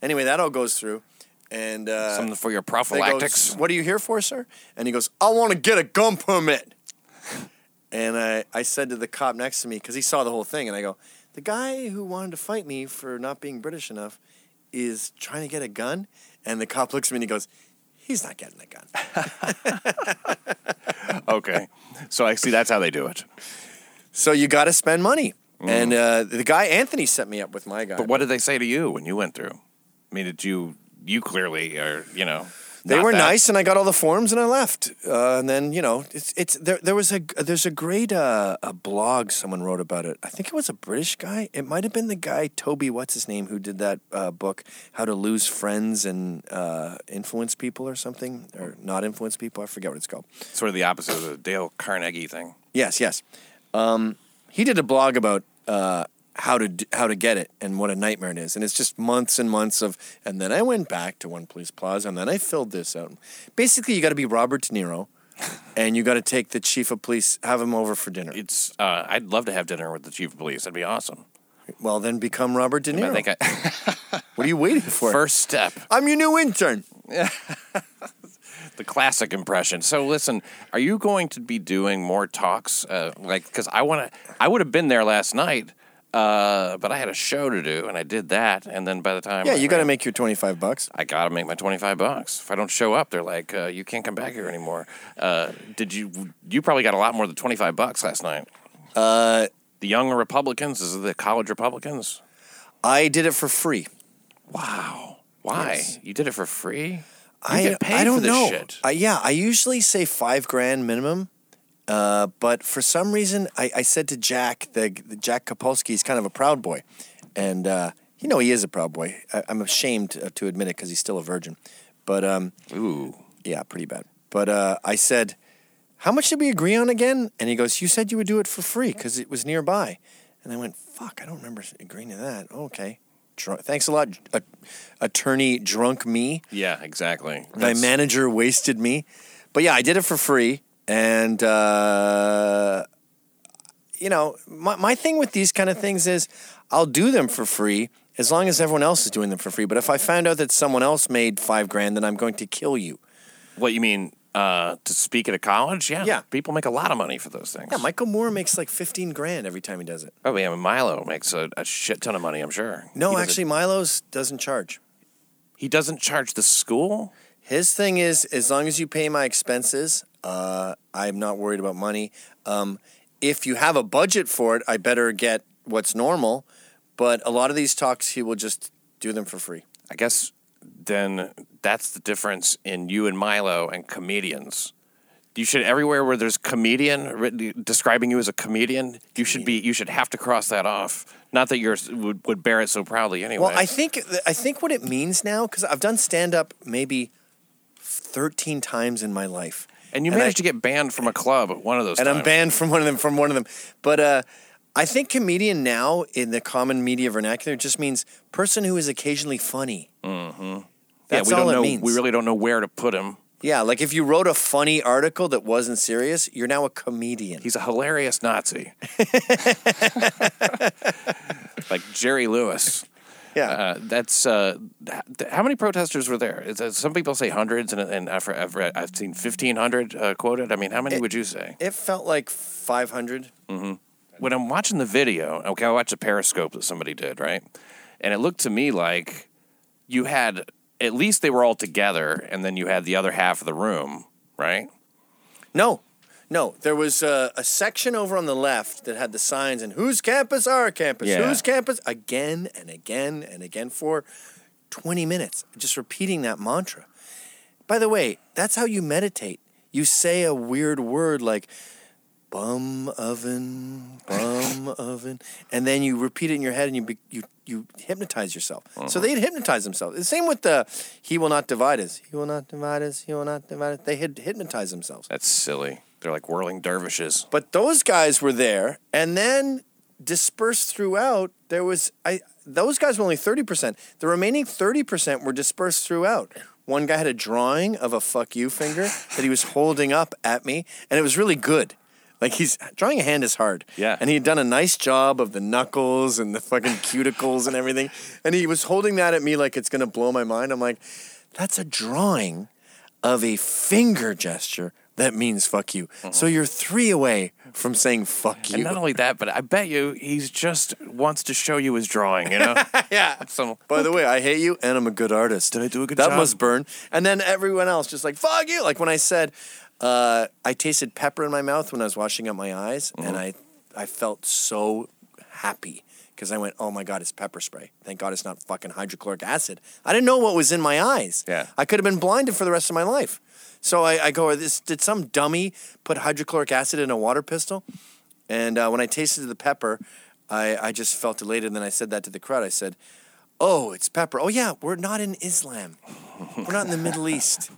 Anyway, that all goes through, and uh, Something for your they goes, prophylactics. what are you here for, sir? And he goes, I want to get a gun permit. <laughs> And I, I said to the cop next to me, because he saw the whole thing, and I go, the guy who wanted to fight me for not being British enough is trying to get a gun. And the cop looks at me and he goes, he's not getting a gun. <laughs> okay. So I see that's how they do it. so you got to spend money. And uh, the guy, Anthony, set me up with my guy. But what did they say to you when you went through? I mean, did you, you clearly are, you know. They not were that- nice, and I got all the forms, and I left. Uh, and then you know, it's it's there. There was a there's a great uh, a blog someone wrote about it. I think it was a British guy. It might have been the guy Toby, what's his name, who did that uh, book, How to Lose Friends and uh, Influence People or something, or not influence people. I forget what it's called. Sort of the opposite of the Dale Carnegie thing. Yes, yes. Um, he did a blog about uh, how to how to get it and what a nightmare it is, and it's just months and months of. And then I went back to One Police Plaza, and then I filled this out. Basically, you got to be Robert De Niro, <laughs> and you got to take the chief of police, have him over for dinner. It's, uh, I'd love to have dinner with the chief of police. That'd be awesome. Well, then become Robert De Niro. I think I, <laughs> what are you waiting <laughs> for? first step, I'm your new intern. the classic impression. So listen, are you going to be doing more talks? Uh, like, because I want to, I would have been there last night, uh, but I had a show to do, and I did that. And then by the time, Yeah, I you got to make your twenty five bucks. I gotta make my twenty five bucks. If I don't show up, they're like, uh, "You can't come back here anymore." Uh, did you? You probably got a lot more than twenty five bucks last night. Uh, The young Republicans, is it the college Republicans? I did it for free. Wow, why? Yes. You did it for free? You I get paid I don't for this know. shit. Uh, yeah, I usually say five grand minimum. Uh, but for some reason, I, I said to Jack, the, the Jack Kapolsky, he's kind of a proud boy, and uh, you know he is a proud boy. I, I'm ashamed uh, to admit it because he's still a virgin, but um, Ooh, yeah, pretty bad. But uh, I said, "How much did we agree on again?" And he goes, "You said you would do it for free because it was nearby." And I went, "Fuck, I don't remember agreeing to that." Okay, Drunk. thanks a lot, uh, attorney drunk me. yeah, exactly. My That's- manager wasted me. But yeah, I did it for free. And, uh, you know, my, my thing with these kind of things is I'll do them for free as long as everyone else is doing them for free. But if I found out that someone else made five grand, then I'm going to kill you. What you mean uh, to speak at a college? Yeah, Yeah. People make a lot of money for those things. Yeah, Michael Moore makes like 15 grand every time he does it. Oh yeah, Milo makes a, a shit ton of money. I'm sure. No, actually, Milo's doesn't charge. he doesn't charge the school. His thing is, as long as you pay my expenses, uh, I'm not worried about money. Um, if you have a budget for it, I better get what's normal. But a lot of these talks, he will just do them for free. I guess then that's the difference in you and Milo and comedians. You should everywhere where there's comedian written, describing you as a comedian, you should be you should have to cross that off. Not that yours would, would bear it so proudly anyway. Well, I think I think what it means now, because I've done stand up maybe 13 times in my life. and you and managed I- to get banned from a club at one of those. and I'm banned from one of them. From one of them, but uh, I think comedian now in the common media vernacular just means person who is occasionally funny. Mm-hmm. Yeah, That's we all don't it know. means. We really don't know where to put him. Yeah, like if you wrote a funny article that wasn't serious, you're now a comedian. He's a hilarious Nazi, <laughs> like Jerry Lewis. Yeah. Uh, that's uh, how many protesters were there? Uh, some people say hundreds, and, and I've, I've, read, I've seen fifteen hundred uh, quoted. I mean, how many would you say? it felt like 500. when I'm watching the video, okay, I watched a Periscope that somebody did, right? And it looked to me like you had at least they were all together, and then you had the other half of the room, right? No, No, there was a, a section over on the left that had the signs and whose campus, our campus, Yeah. whose campus, again and again and again for 20 minutes, just repeating that mantra. By the way, that's how you meditate. You say a weird word like bum oven, bum <laughs> oven, and then you repeat it in your head and you be, you you hypnotize yourself. So uh-huh. they'd hypnotize themselves. The same with the he will not divide us. He will not divide us. He will not divide us. They had hypnotized themselves. That's silly. They're like whirling dervishes. But those guys were there, and then dispersed throughout. There was I. Those guys were only thirty percent. The remaining thirty percent were dispersed throughout. One guy had a drawing of a "fuck you" finger that he was holding up at me, and it was really good. Like he's drawing a hand is hard. Yeah. And he had done a nice job of the knuckles and the fucking <laughs> cuticles and everything. And he was holding that at me like it's gonna blow my mind. I'm like, that's a drawing of a finger gesture that means fuck you. So you're three away from saying fuck And you. not only that, but I bet you he's just wants to show you his drawing. You know. <laughs> yeah. So By the way, I hate you and I'm a good artist. Did I do a good that job? That must burn. And then everyone else just like, fuck you. Like when I said, uh, I tasted pepper in my mouth when I was washing up my eyes and I, I felt so happy because I went, oh my God, it's pepper spray. Thank God it's not fucking hydrochloric acid. I didn't know what was in my eyes. Yeah. I could have been blinded for the rest of my life. So I, I go, this, did some dummy put hydrochloric acid in a water pistol? And uh, when I tasted the pepper, I, I just felt elated. And then I said that to the crowd. I said, Oh, it's pepper. Oh, yeah, we're not in Islam. We're not in the Middle East.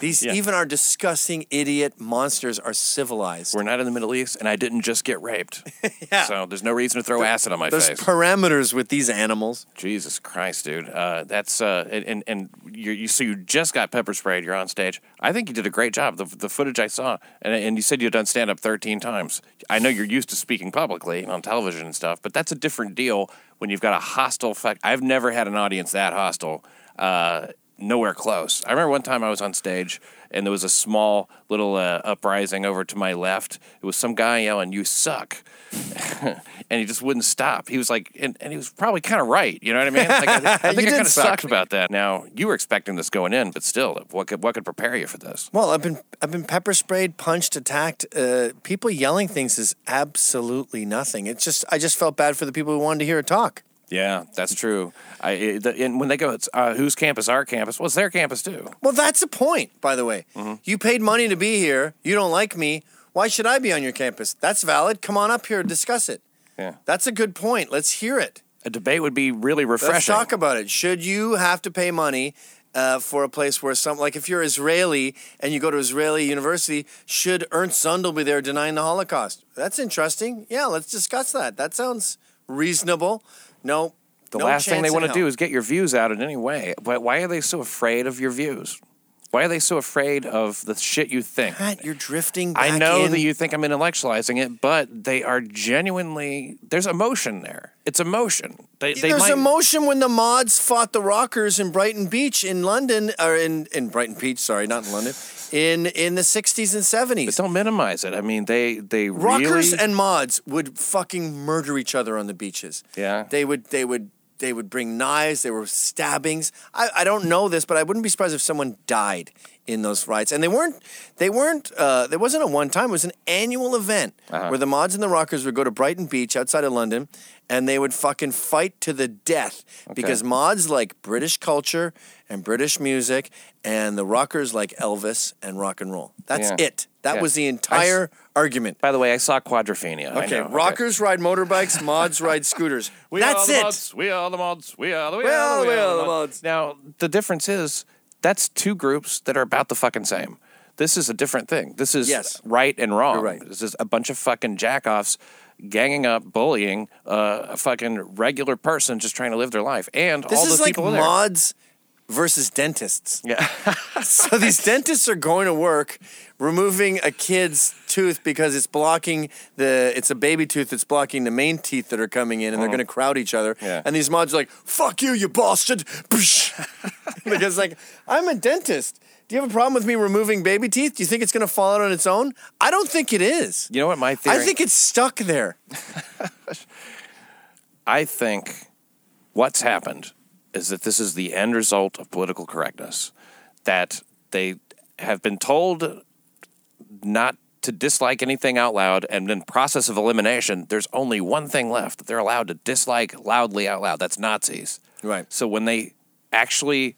These, Yeah. even our disgusting idiot monsters are civilized. we're not in the Middle East, and I didn't just get raped. <laughs> Yeah. So there's no reason to throw acid on my There's face. parameters with these animals. Jesus Christ, dude. Uh, that's uh, and and, and you, you so you just got pepper sprayed. You're on stage. I think you did a great job. The, the footage I saw, and and you said you'd done stand up 13 times. I know you're used to speaking publicly on television and stuff, but that's a different deal when you've got a hostile fact. I've never had an audience that hostile. Uh, nowhere close. I remember one time I was on stage and there was a small little uh, uprising over to my left. It was some guy yelling, "You suck." <laughs> and he just wouldn't stop. He was like, and, and he was probably kind of right. You know what I mean? Like, I, I <laughs> think I kind of suck. sucked about that. Now you were expecting this going in, but still, what could what could prepare you for this? Well, I've been I've been pepper sprayed, punched, attacked. Uh, people yelling things is absolutely nothing. It's just I just felt bad for the people who wanted to hear it talk. Yeah, that's true. I it, and when they go, it's uh, whose campus? Our campus. Well, it's their campus too. Well, that's the point, by the way. You paid money to be here. You don't like me. Why should I be on your campus? That's valid. Come on up here and discuss it. Yeah, That's a good point. Let's hear it. a debate would be really refreshing. Let's talk about it. Should you have to pay money uh, for a place where some, like if you're Israeli and you go to Israeli university, should Ernst Zundel be there denying the Holocaust? That's interesting. Yeah, let's discuss that. That sounds reasonable. No. The no last thing they want to do is get your views out in any way. But why are they so afraid of your views? Why are they so afraid of the shit you think? Pat, you're drifting. Back I know in. that you think I'm intellectualizing it, but they are genuinely there's emotion there. It's emotion. They, they There's might, emotion when the mods fought the Rockers in Brighton Beach in London, or in, in Brighton Beach, sorry, not in London, in in the 60s and 70s. Don't minimize it. I mean, they they Rockers really and mods would fucking murder each other on the beaches. Yeah. They would they would they would bring knives, there were stabbings. I, I don't know this, but I wouldn't be surprised if someone died in those riots. And they weren't they weren't uh, there wasn't a one time, it was an annual event Uh-huh. where the mods and the rockers would go to Brighton Beach outside of London and they would fucking fight to the death because mods like British culture and British music and the rockers like Elvis and rock and roll. That's Yeah. it. That Yeah. was the entire argument. By the way, I saw Quadrophenia. Okay, rockers ride motorbikes, mods ride scooters. <laughs> We That's are the it. Mods. We are the mods. We are the we, We are, the, we are the mods. Now the difference is that's two groups that are about the fucking same. This is a different thing. This is Yes. right and wrong. Right. This is a bunch of fucking jackoffs ganging up, bullying uh, a fucking regular person just trying to live their life, and This all is those like people there. mods versus dentists. Yeah, <laughs> So these dentists are going to work removing a kid's tooth because it's blocking the it's a baby tooth that's blocking the main teeth that are coming in and they're going to crowd each other. Yeah. And these mods are like, "Fuck you, you bastard." <laughs> because like, I'm a dentist. Do you have a problem with me removing baby teeth? Do you think it's going to fall out on its own? I don't think it is. you know what my theory? I think it's stuck there. <laughs> I think what's happened is that this is the end result of political correctness. That they have been told not to dislike anything out loud, and in process of elimination, there's only one thing left that they're allowed to dislike loudly out loud. That's Nazis. Right. So when they actually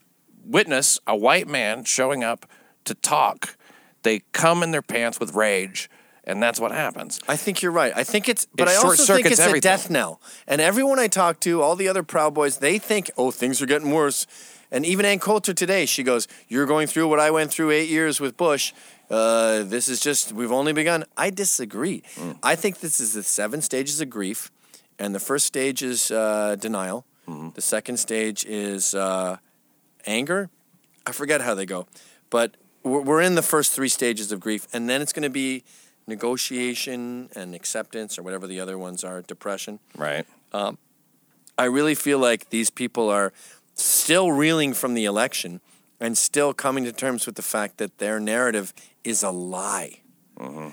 witness a white man showing up to talk, they come in their pants with rage, and that's what happens. I think you're right. I think it's, but It I also think it's a death knell. And everyone I talk to, all the other Proud Boys, they think, oh, things are getting worse. And even Ann Coulter today, she goes, "You're going through what I went through eight years with Bush. Uh, this is just we've only begun." I disagree. Mm. I think this is the seven stages of grief, and the first stage is uh, denial. Mm-hmm. The second stage is uh, anger. I forget how they go, but we're in the first three stages of grief, and then it's going to be negotiation and acceptance, or whatever the other ones are, depression. Right. Um, I really feel like these people are still reeling from the election and still coming to terms with the fact that their narrative is a lie,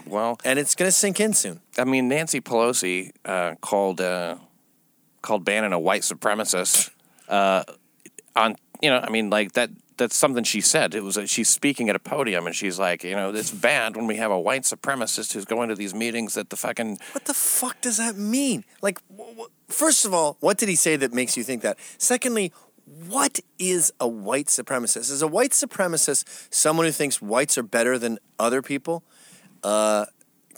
Well, and it's going to sink in soon. I mean, Nancy Pelosi uh, called uh, called Bannon a white supremacist. Uh, on you know, I mean, like that. That's something she said. It was a, she's speaking at a podium, and she's like, you know, it's bad when we have a white supremacist who's going to these meetings that the fucking What the fuck does that mean? Like, wh- wh- first of all, what did he say that makes you think that? Secondly, what is a white supremacist? Is a white supremacist someone who thinks whites are better than other people? Uh,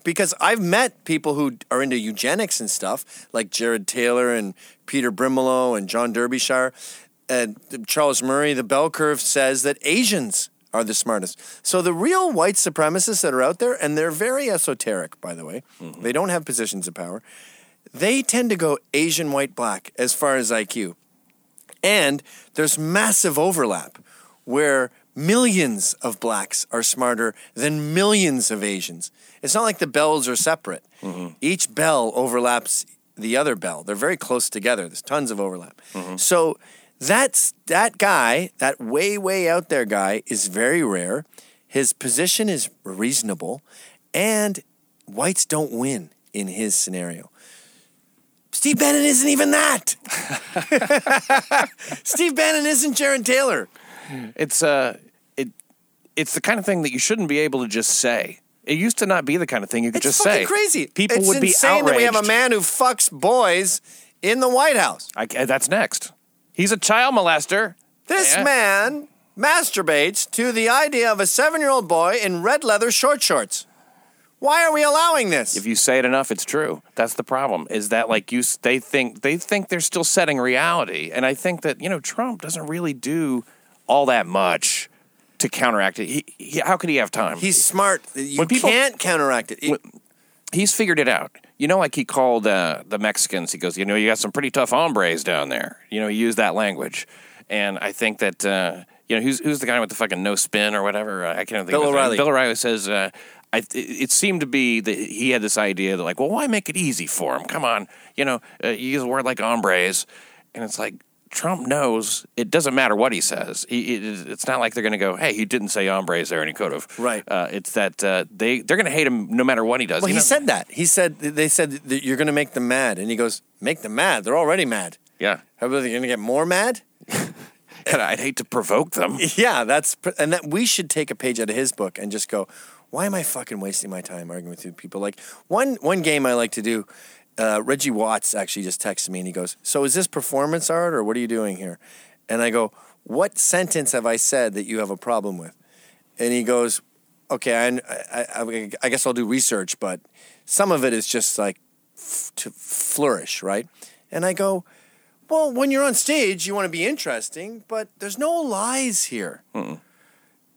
because I've met people who are into eugenics and stuff, like Jared Taylor and Peter Brimelow and John Derbyshire. And Charles Murray, the bell curve says that Asians are the smartest. So the real white supremacists that are out there, and they're very esoteric, by the way, mm-hmm. they don't have positions of power, they tend to go Asian, white, black as far as IQ. And there's massive overlap where millions of blacks are smarter than millions of Asians. It's not like the bells are separate. Mm-hmm. Each bell overlaps the other bell. They're very close together. There's tons of overlap. Mm-hmm. So that's that guy, that way way out there guy is very rare. His position is reasonable and whites don't win in his scenario. Steve Bannon isn't even that. <laughs> Steve Bannon isn't Jared Taylor. it's uh it it's the kind of thing that you shouldn't be able to just say. It used to not be the kind of thing you could It's just say. crazy. People it's would be insane outraged. that we have a man who fucks boys in the White House. I, that's next. He's a child molester. This Yeah. man masturbates to the idea of a seven-year-old boy in red leather short shorts. Why are we allowing this? If you say it enough, it's true. That's the problem. Is that like you? They think they think they're still setting reality, and I think that you know Trump doesn't really do all that much to counteract it. He, he, how could he have time? He's smart. You When people- can't counteract it. It- he's figured it out. You know, like he called uh, the Mexicans. He goes, you know, you got some pretty tough hombres down there. You know, he used that language, and I think that uh, you know who's who's the guy with the fucking no spin or whatever. Uh, I can't think. Bill of. O'Reilly. Bill O'Reilly says. Uh, I, it, it seemed to be that he had this idea that like, well, why make it easy for him? Come on, you know, uh, you use a word like hombres, and it's like Trump knows it doesn't matter what he says. He, it, it's not like they're going to go, hey, he didn't say hombres there, and he could have. Right. Uh, it's that uh, they they're going to hate him no matter what he does. well, he said that. He said they said that you're going to make them mad, and he goes, "Make them mad. They're already mad. Yeah. How about they going to get more mad?" <laughs> And I'd hate to provoke them. Yeah, that's and that we should take a page out of his book and just go, why am I fucking wasting my time arguing with you people? Like one one game I like to do. Uh, Reggie Watts actually just texted me and he goes, "So is this performance art or what are you doing here?" And I go, "What sentence have I said that you have a problem with?" And he goes, "Okay, I I, I, guess I'll do research, but some of it is just like f- to flourish, right?" And I go, "Well, when you're on stage, you want to be interesting, but there's no lies here."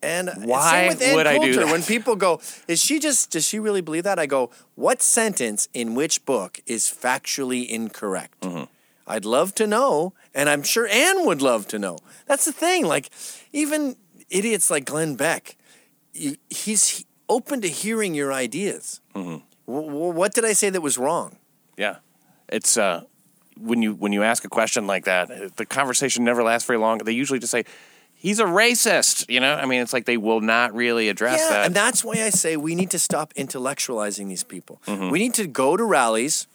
And Why with Ann would I do that? When people go, is she just, does she really believe that? I go, what sentence in which book is factually incorrect? Mm-hmm. I'd love to know, and I'm sure Ann would love to know. That's the thing. Like, even idiots like Glenn Beck, he's open to hearing your ideas. Mm-hmm. W- what did I say that was wrong? Yeah, it's uh, when you when you ask a question like that, the conversation never lasts very long. They usually just say, "He's a racist." You know, I mean, it's like they will not really address yeah, that. and that's why I say we need to stop intellectualizing these people. Mm-hmm. We need to go to rallies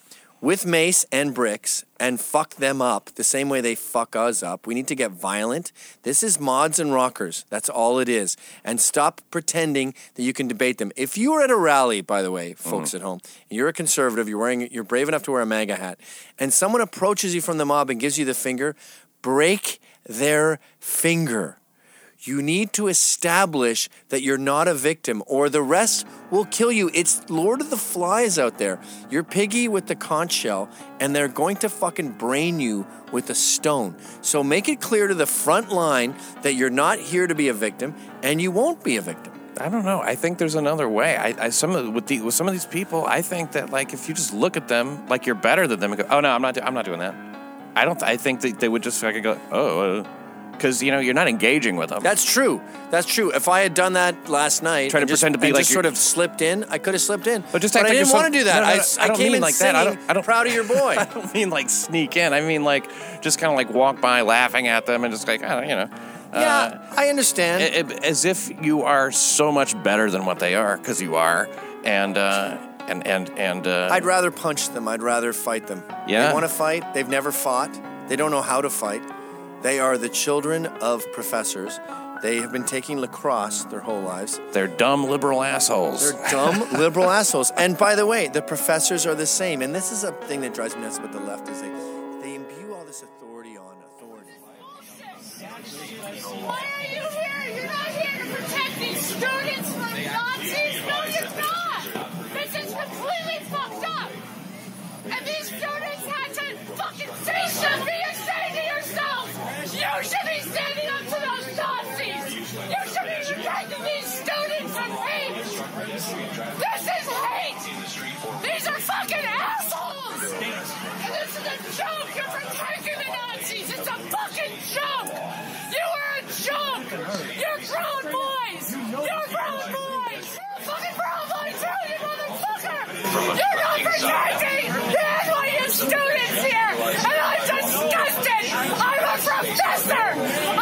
with mace and bricks and fuck them up the same way they fuck us up. We need to get violent. This is mods and rockers. That's all it is. And stop pretending that you can debate them. If you are at a rally, by the way, folks at home, and you're a conservative, you're wearing you're brave enough to wear a MAGA hat, and someone approaches you from the mob and gives you the finger, break their finger. You need to establish that you're not a victim, or the rest will kill you. It's Lord of the Flies out there. You're Piggy with the conch shell, and they're going to fucking brain you with a stone. So make it clear to the front line that you're not here to be a victim, and you won't be a victim. I don't know. I think there's another way. I, I some of with the with some of these people, I think that like if you just look at them like you're better than them and go, oh no, I'm not. do- I'm not doing that. I don't. I think that they would just fucking go, oh, because you know you're not engaging with them. That's true. That's true. If I had done that last night, Try to and just, pretend to be and like just you're- sort of slipped in, I could have slipped in. But just act I like didn't want to do that. No, no, I, no, I don't came mean in like that. I singing, don't- I don't- proud of your boy. <laughs> I don't mean like sneak in. I mean like just kind of like walk by laughing at them and just like, oh, you know. yeah, I understand. Uh, a- a- as if you are so much better than what they are, because you are, and uh, and and and uh, I'd rather punch them. I'd rather fight them. Yeah? They want to fight. They've never fought. They don't know how to fight. They are the children of professors. They have been taking lacrosse their whole lives. they're dumb liberal assholes. They're dumb <laughs> liberal assholes. And by the way, the professors are the same. And this is a thing that drives me nuts about the left is they, they imbue all this authority on authority. Why are you here? You're not here to protect these students something and say to yourselves, you should be standing up to those Nazis. You should be protecting these students from hate. This is hate. These are fucking assholes. And this is a joke. You're protecting the Nazis. It's a fucking joke. You are a joke. You're proud boys. You're proud boys. You're a fucking proud boy too, you motherfucker. You're not protecting the NYU students here. And disgusted. I'm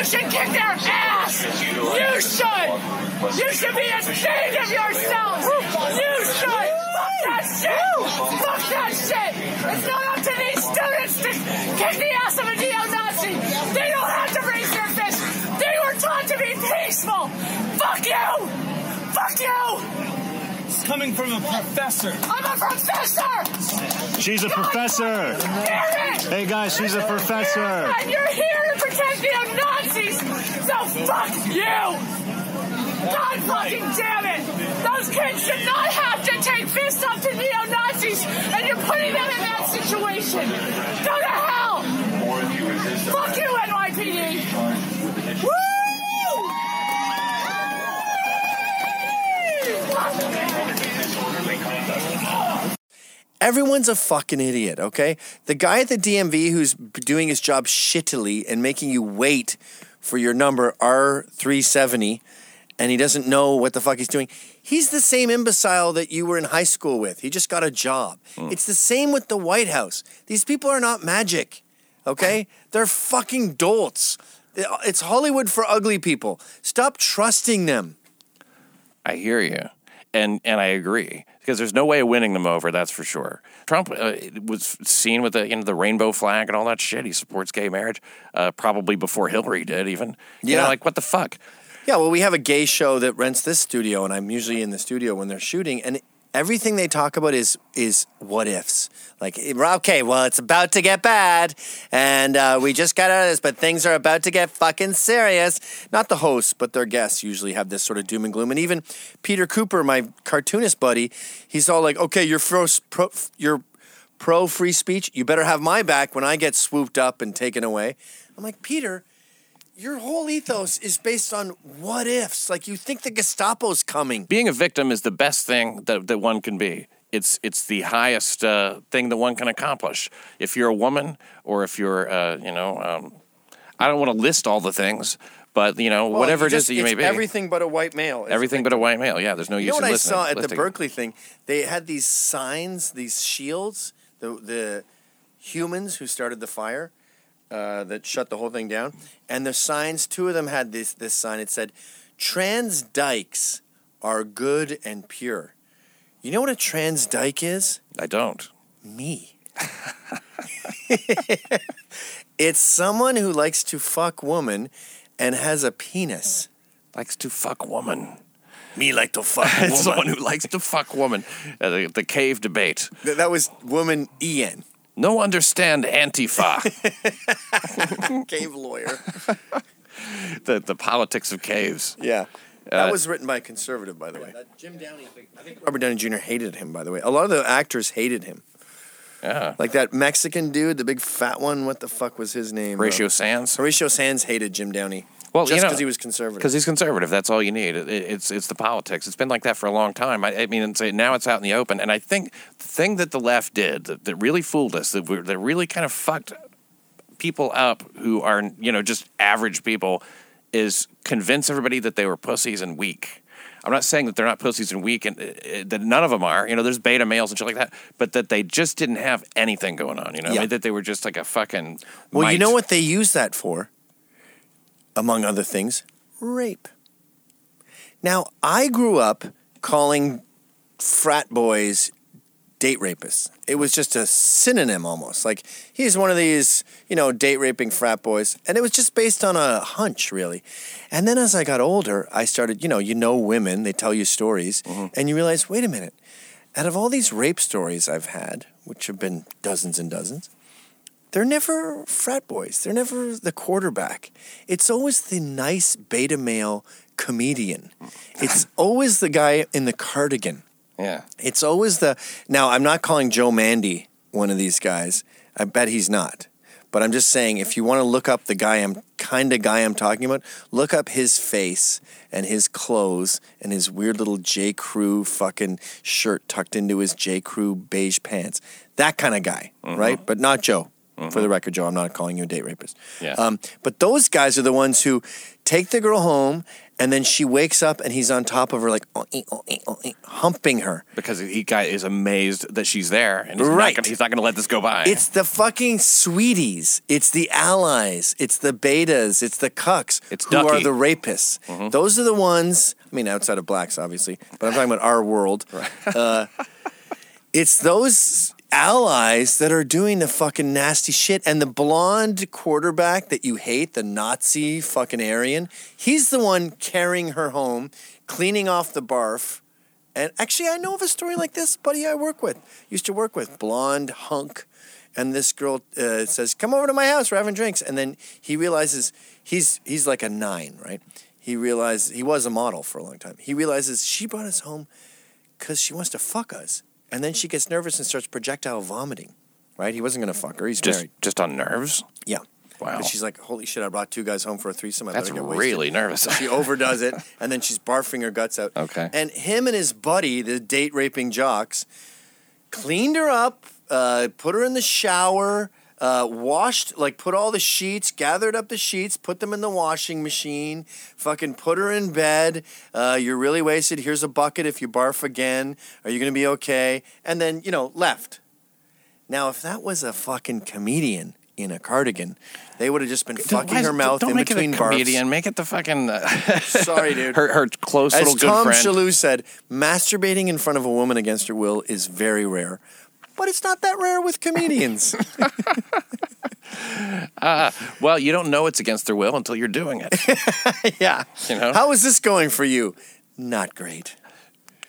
You should kick their ass. You should. You should be ashamed of yourselves. You should. Fuck that shit. Fuck that shit. It's not up to these students to kick the ass of a neo-Nazi. They don't have to raise their fist. They were taught to be peaceful. Fuck you. Fuck you. It's coming from a professor. I'm a professor. She's a professor. Damn. Hey guys, she's a professor. And you're here to protect the Nazis. So fuck you. God fucking damn it! Those kids should not have to take fists up to neo-Nazis, and you're putting them in that situation. Go to hell! Fuck you, NYPD! Everyone's a fucking idiot, okay? The guy at the DMV who's doing his job shittily and making you wait for your number R370 and he doesn't know what the fuck he's doing. He's the same imbecile that you were in high school with. He just got a job. Hmm. It's the same with the White House. These people are not magic, okay? <laughs> They're fucking dolts. It's Hollywood for ugly people. Stop trusting them. I hear you, and and I agree because there's no way of winning them over. That's for sure. Trump uh, was seen with the you know the rainbow flag and all that shit. He supports gay marriage, uh, probably before Hillary did. Even you know, Yeah. like what the fuck. Yeah, well, we have a gay show that rents this studio, and I'm usually in the studio when they're shooting, and everything they talk about is is what ifs. Like, okay, well, it's about to get bad, and uh, we just got out of this, but things are about to get fucking serious. Not the hosts, but their guests usually have this sort of doom and gloom, and even Peter Cooper, my cartoonist buddy, he's all like, okay, you're pro, you're pro free speech. You better have my back when I get swooped up and taken away. I'm like, Peter your whole ethos is based on what ifs. Like you think the Gestapo's coming. Being a victim is the best thing that that one can be. It's it's the highest uh, thing that one can accomplish. If you're a woman, or if you're uh, you know. Um, I don't want to list all the things, but you know, Well, whatever you it is that you may be, Everything but a white male. everything but a white male. Yeah, there's no You use know what I saw at the. Berkeley thing? They had these signs, these shields, the the humans who started the fire uh, that shut the whole thing down, and the signs. Two of them had this this sign. It said, "Trans dykes are good and pure." You know what a trans dyke is? I don't. Me. <laughs> it's someone who likes to fuck woman and has a penis. Likes to fuck woman. Me like to fuck It's <laughs> someone who likes to fuck woman. Uh, the, the cave debate. Th- That was woman Ian, No understand Antifa. <laughs> cave lawyer. <laughs> the the politics of caves. Yeah. That Uh, was written by a conservative, by the way. Jim Downey, I think Robert Downey Jr. hated him, by the way. A lot of the actors hated him. Yeah. Like that Mexican dude, the big fat one. What the fuck was his name? Horatio Uh, Sands. Horatio Sanz hated Jim Downey. Well, just you know, because he was conservative. Because he's conservative. That's all you need. It, it's it's the politics. It's been like that for a long time. I, I mean, now it's out in the open. And I think the thing that the left did that, that really fooled us, that, that really kind of fucked people up who are, you know, just average people, is convince everybody that they were pussies and weak. I'm not saying that they're not pussies and weak, and uh, uh, that none of them are. You know, there's beta males and shit like that, but that they just didn't have anything going on. You know, Yeah. that they were just like a fucking. well, you know what they use that for? Among other things, rape. Now, I grew up calling frat boys date rapists. It was just a synonym almost. Like he's one of these, you know, date raping frat boys. And it was just based on a hunch, really. And then as I got older, I started, you know, you know women, they tell you stories, mm-hmm. and you realize, wait a minute, out of all these rape stories I've had, which have been dozens and dozens, they're never frat boys. They're never the quarterback. It's always the nice beta male comedian. It's <laughs> always the guy in the cardigan. Yeah. It's always the now. I'm not calling Joe Mande one of these guys. I bet he's not. But I'm just saying, if you want to look up the guy I'm kind of guy I'm talking about, look up his face and his clothes and his weird little J. Crew fucking shirt tucked into his J. Crew beige pants. That kind of guy, mm-hmm. right? But not Joe. For the record, Joe, I'm not calling you a date rapist. Yeah. Um, but those guys are the ones who take the girl home and then she wakes up and he's on top of her like oh, eh, oh, eh, oh, eh, humping her. because he guy is amazed that she's there, and he's Right. not gonna, he's not going to let this go by. It's the fucking sweeties. It's the allies. It's the betas. It's the cucks It's who are Ducky. Mm-hmm. the rapists. Those are the ones. I mean, outside of blacks, obviously, but I'm talking about our world. <laughs> Uh, it's those allies that are doing the fucking nasty shit. And the blonde quarterback that you hate, the Nazi fucking Aryan, he's the one carrying her home, cleaning off the barf. And actually, I know of a story like this, buddy I work with, used to work with, blonde hunk. And this girl uh, says, "Come over to my house. We're having drinks." And then he realizes he's he's like a nine, right? He realized he was a model for a long time. He realizes she brought us home because she wants to fuck us. And then she gets nervous and starts projectile vomiting. Right? He wasn't going to fuck her. He's just married. just on nerves. Yeah. Wow. But she's like, "Holy shit! I brought two guys home for a threesome. I That's get really nervous. She overdoes it, and then she's barfing her guts out. Okay. And him and his buddy, the date raping jocks, cleaned her up, uh, put her in the shower, uh, washed, like put all the sheets, gathered up the sheets, put them in the washing machine, fucking put her in bed. Uh, you're really wasted. Here's a bucket if you barf again. Are you going to be okay? And then, you know, left. Now, if that was a fucking comedian in a cardigan, they would have just been fucking her mouth Don't in make between it a barfs. comedian. Make it the fucking uh, <laughs> Sorry, dude. her her close As little good Tom friend. Shillue said, masturbating in front of a woman against her will is very rare. But it's not that rare with comedians. <laughs> Uh, well, you don't know it's against their will until you're doing it. <laughs> yeah. You know? How is this going for you? Not great.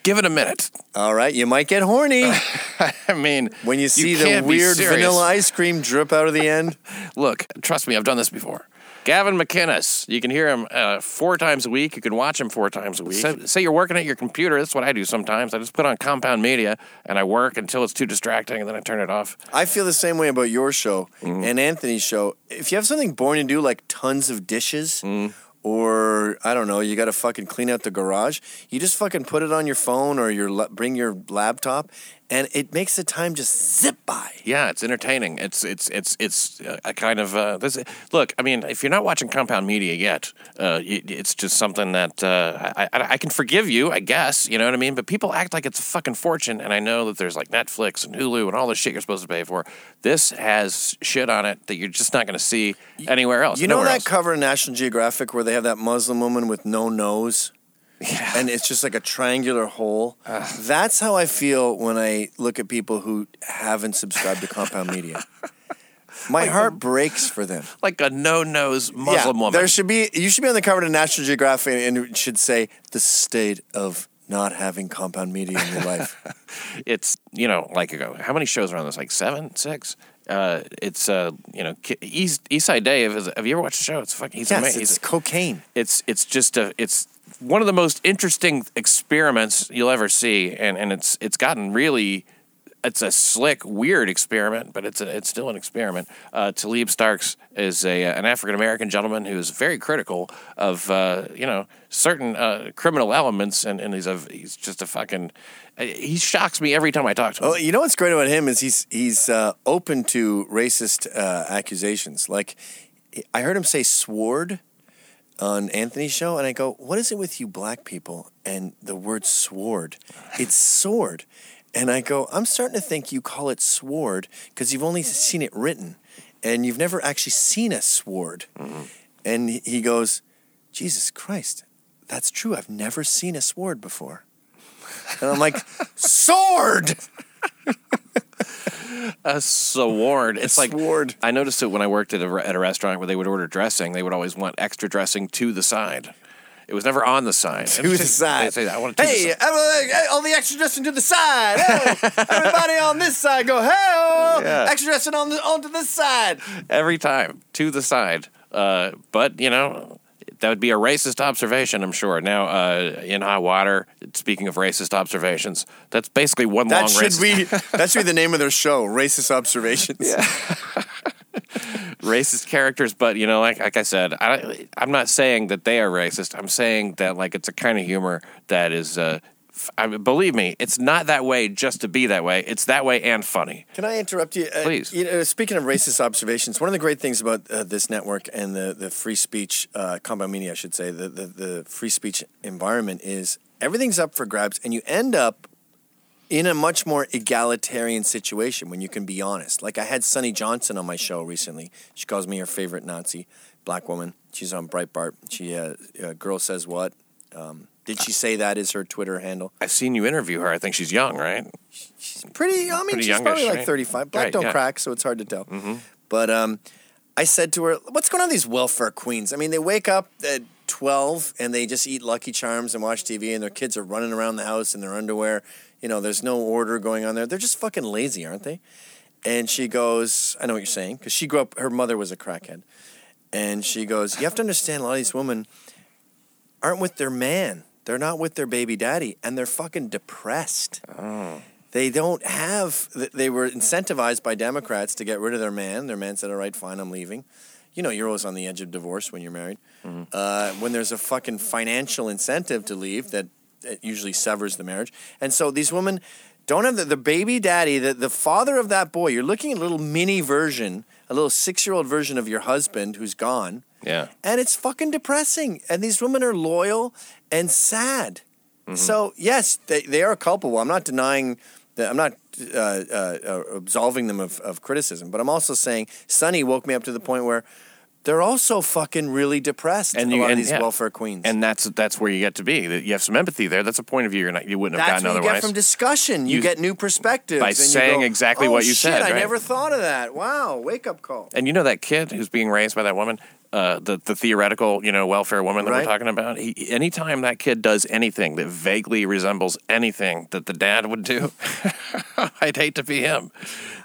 Give it a minute. All right, you might get horny <laughs> I mean, when you see the can't be weird vanilla ice cream drip out of the end. Look, trust me, I've done this before. Gavin McInnes, you can hear him uh, four times a week. You can watch him four times a week. Say, say you're working at your computer. That's what I do sometimes. I just put on compound media and I work until it's too distracting and then I turn it off. I feel the same way about your show Mm-hmm. and Anthony's show. If you have something boring to do, like tons of dishes, Mm-hmm. Or I don't know, you got to fucking clean out the garage. You just fucking put it on your phone or your bring your laptop, and it makes the time just zip by. Yeah, it's entertaining. It's it's it's it's uh, a kind of uh, this. Look, I mean, if you're not watching Compound Media yet, uh, it's just something that uh, I, I I can forgive you, I guess. You know what I mean? But people act like it's a fucking fortune, and I know that there's like Netflix and Hulu and all this shit you're supposed to pay for. This has shit on it that you're just not going to see anywhere else. You know that else. cover in National Geographic where they have that Muslim woman with no nose? Yeah. And it's just like a triangular hole. That's how I feel when I look at people who haven't subscribed to Compound Media. My heart breaks for them. like a no nose Muslim yeah, woman. There should be you should be on the cover of National Geographic and it should say the state of not having compound media in your life. <laughs> it's you know like ago how many shows are on this like seven six uh it's uh you know east east side dave is, have you ever watched the show it's fucking he's yes, amazing it's He's- cocaine. it's it's just a it's one of the most interesting experiments you'll ever see and and it's it's gotten really it's a slick, weird experiment, but it's a, it's still an experiment. Uh, Taleeb Starkes is a an African American gentleman who is very critical of uh, you know certain uh, criminal elements, and, and he's a he's just a fucking he shocks me every time I talk to him. Well, you know what's great about him is he's he's uh, open to racist uh, accusations. Like I heard him say "sword" on Anthony's show, and I go, "What is it with you black people and the word sword? It's sword." And I go, "I'm starting to think you call it sword because you've only seen it written, and you've never actually seen a sword." Mm-hmm. And he- goes, "Jesus Christ, that's true. I've never seen a sword before." And I'm like, <laughs> "Sword." a sword. It's like sword. I noticed it when I worked at a at a restaurant where they would order dressing. They would always want extra dressing to the side. It was never on the <laughs> side. to the side. Say, I want to hey, the side. everyone, all the extra dressing to the side. Hey, <laughs> everybody on this side go, hey, Yeah. extra dressing on the onto this side. every time to the side. Uh, but you know. That would be a racist observation, I'm sure. Now, uh, in hot water, speaking of racist observations, that's basically one That long should racist, be <laughs> that should be the name of their show, Racist Observations. <laughs> racist characters. But you know, like like I said, I, I'm not saying that they are racist. I'm saying that like it's a kind of humor that is. Uh, f- I mean, believe me, it's not that way just to be that way. It's that way and funny. Can I interrupt you? Uh, Please. You know, speaking of racist observations, one of the great things about uh, this network and the, the free speech, uh, compound media, I should say, the, the, the free speech environment is everything's up for grabs, and you end up in a much more egalitarian situation when you can be honest. Like I had Sonnie Johnson on my show recently. She calls me her favorite Nazi, black woman. She's on Breitbart. She, uh, uh, girl says what? Um, did she say that is her Twitter handle? I've seen you interview her. I think she's young, right? She's pretty. I mean, Pretty she's youngish, probably like right? thirty-five. Black Right, don't yeah. crack, so it's hard to tell. But um, I said to her, "What's going on with these welfare queens? I mean, they wake up at twelve and they just eat Lucky Charms and watch TV, and their kids are running around the house in their underwear. You know, there's no order going on there. They're just fucking lazy, aren't they?" And she goes, "I know what you're saying," because she grew up. Her mother was a crackhead, and she goes, "You have to understand, a lot of these women aren't with their man." They're not with their baby daddy, and they're fucking depressed they don't have they were incentivized by democrats to get rid of their man their man said all right fine i'm leaving you know you're always on the edge of divorce when you're married uh, when there's a fucking financial incentive to leave that, that usually severs the marriage and so these women don't have the, the baby daddy the, the father of that boy you're looking at a little mini version a little six-year-old version of your husband who's gone Yeah. and it's fucking depressing. And these women are loyal and sad. So yes, they, they are culpable. I'm not denying that. I'm not uh, uh, uh, absolving them of, of criticism, but I'm also saying Sonnie woke me up to the point where they're also fucking really depressed. And a you- lot of these yeah. welfare queens. And that's that's where you get to be. That You have some empathy there. That's a point of view you're not, you wouldn't have that's gotten what you otherwise. get from discussion. You, You- get new perspectives by and you saying go, exactly "Oh, what you shit, said, I never thought of that. Wow, wake up call. And you know that kid who's being raised by that woman, uh, the the theoretical, you know, welfare woman that Right. we're talking about. He, anytime that kid does anything that vaguely resembles anything that the dad would do, <laughs> I'd hate to be him.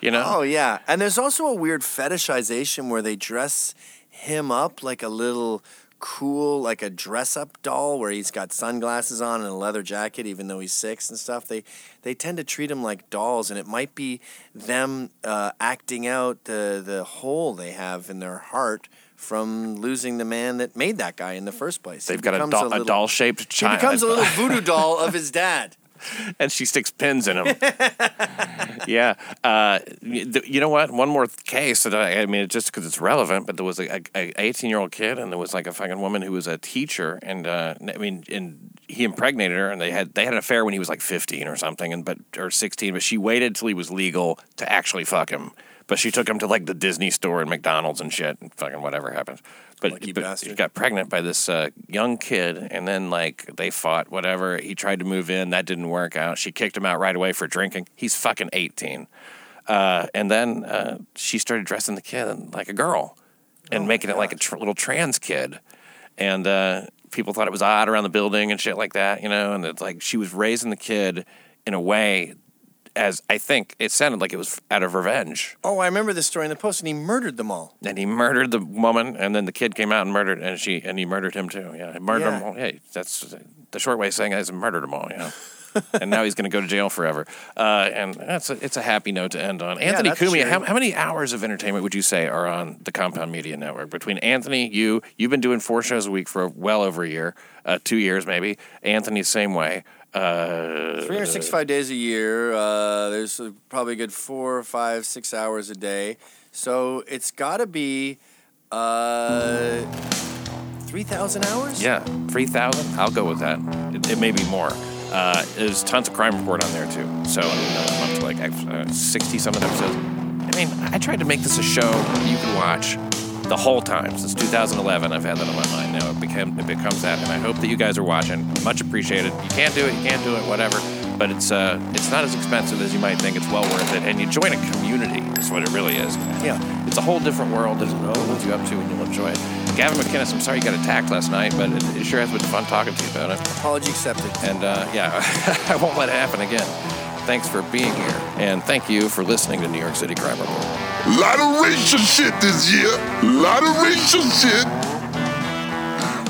You know? Oh yeah, and there's also a weird fetishization where they dress him up like a little cool, like a dress-up doll, where he's got sunglasses on and a leather jacket, even though he's six and stuff. They they tend to treat him like dolls, and it might be them uh, acting out the the hole they have in their heart from losing the man that made that guy in the first place. They've got a, doll, a, little- doll shaped child He becomes a little voodoo doll of <laughs> his dad. <laughs> and she sticks pins in him. <laughs> yeah. Uh, you know what? One more case that I, I mean, just because it's relevant, but there was a, a 18 year old kid, and there was like a fucking woman who was a teacher, and uh, I mean, and he impregnated her, and they had they had an affair when he was like 15 or something, and but or 16, but she waited till he was legal to actually fuck him. But she took him to like the Disney store and McDonald's and shit, and fucking whatever happened. But, Lucky but bastard. she got pregnant by this uh, young kid, and then like they fought, whatever. He tried to move in, that didn't work out. She kicked him out right away for drinking. He's fucking eighteen, uh, and then uh, she started dressing the kid like a girl, and making it like a tr- little trans kid, and uh, people thought it was odd around the building and shit like that, you know. And it's like she was raising the kid in a way, as I think it sounded like it was out of revenge Oh, I remember this story in the post, and he murdered them all. and he murdered the woman, and then the kid came out and murdered, and she and he murdered him too. Yeah, he murdered Yeah. them all. Hey, that's the short way of saying is murdered them all. Yeah. <laughs> and now he's going to go to jail forever. Uh, and that's a, it's a happy note to end on. Anthony that's Cumia, how, how many hours of entertainment would you say are on the Compound Media Network? Between Anthony, you, you've been doing four shows a week for well over a year, uh, two years maybe. Anthony, same way. Uh, 365 days a year. Uh, there's probably a good four, five, six hours a day. So it's got to be uh, 3,000 hours? Yeah, three thousand. I'll go with that. It, it may be more. Uh, there's tons of crime report on there too. So I mean, I'm up to like uh, sixty something episodes. I mean, I tried to make this a show you can watch the whole time since 2011. I've had that on my mind. Now it became it becomes that, and I hope that you guys are watching. Much appreciated. You can't do it, you can't do it, whatever. But it's uh, it's not as expensive as you might think. It's well worth it, and you join a community. Is what it really is. Yeah. It's a whole different world it opens you up to, and you'll enjoy it. Gavin McInnes, I'm sorry you got attacked last night, but it, it sure has been fun talking to you about it. Apology accepted. And uh, yeah, <laughs> I won't let it happen again. Thanks for being here, and thank you for listening to New York City Crime Report. Lot of racial shit this year. Lot of racial shit.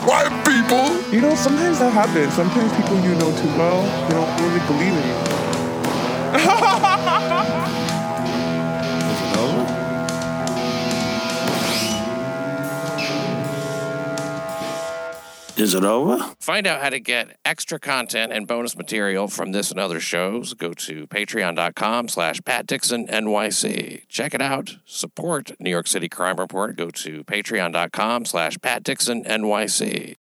White people. You know, sometimes that happens. Sometimes people you know too well, they don't really believe in you. <laughs> Is it over? Find out how to get extra content and bonus material from this and other shows. Go to patreon.com slash Pat Dixon NYC. Check it out. Support New York City Crime Report. Go to patreon.com slash Pat Dixon NYC.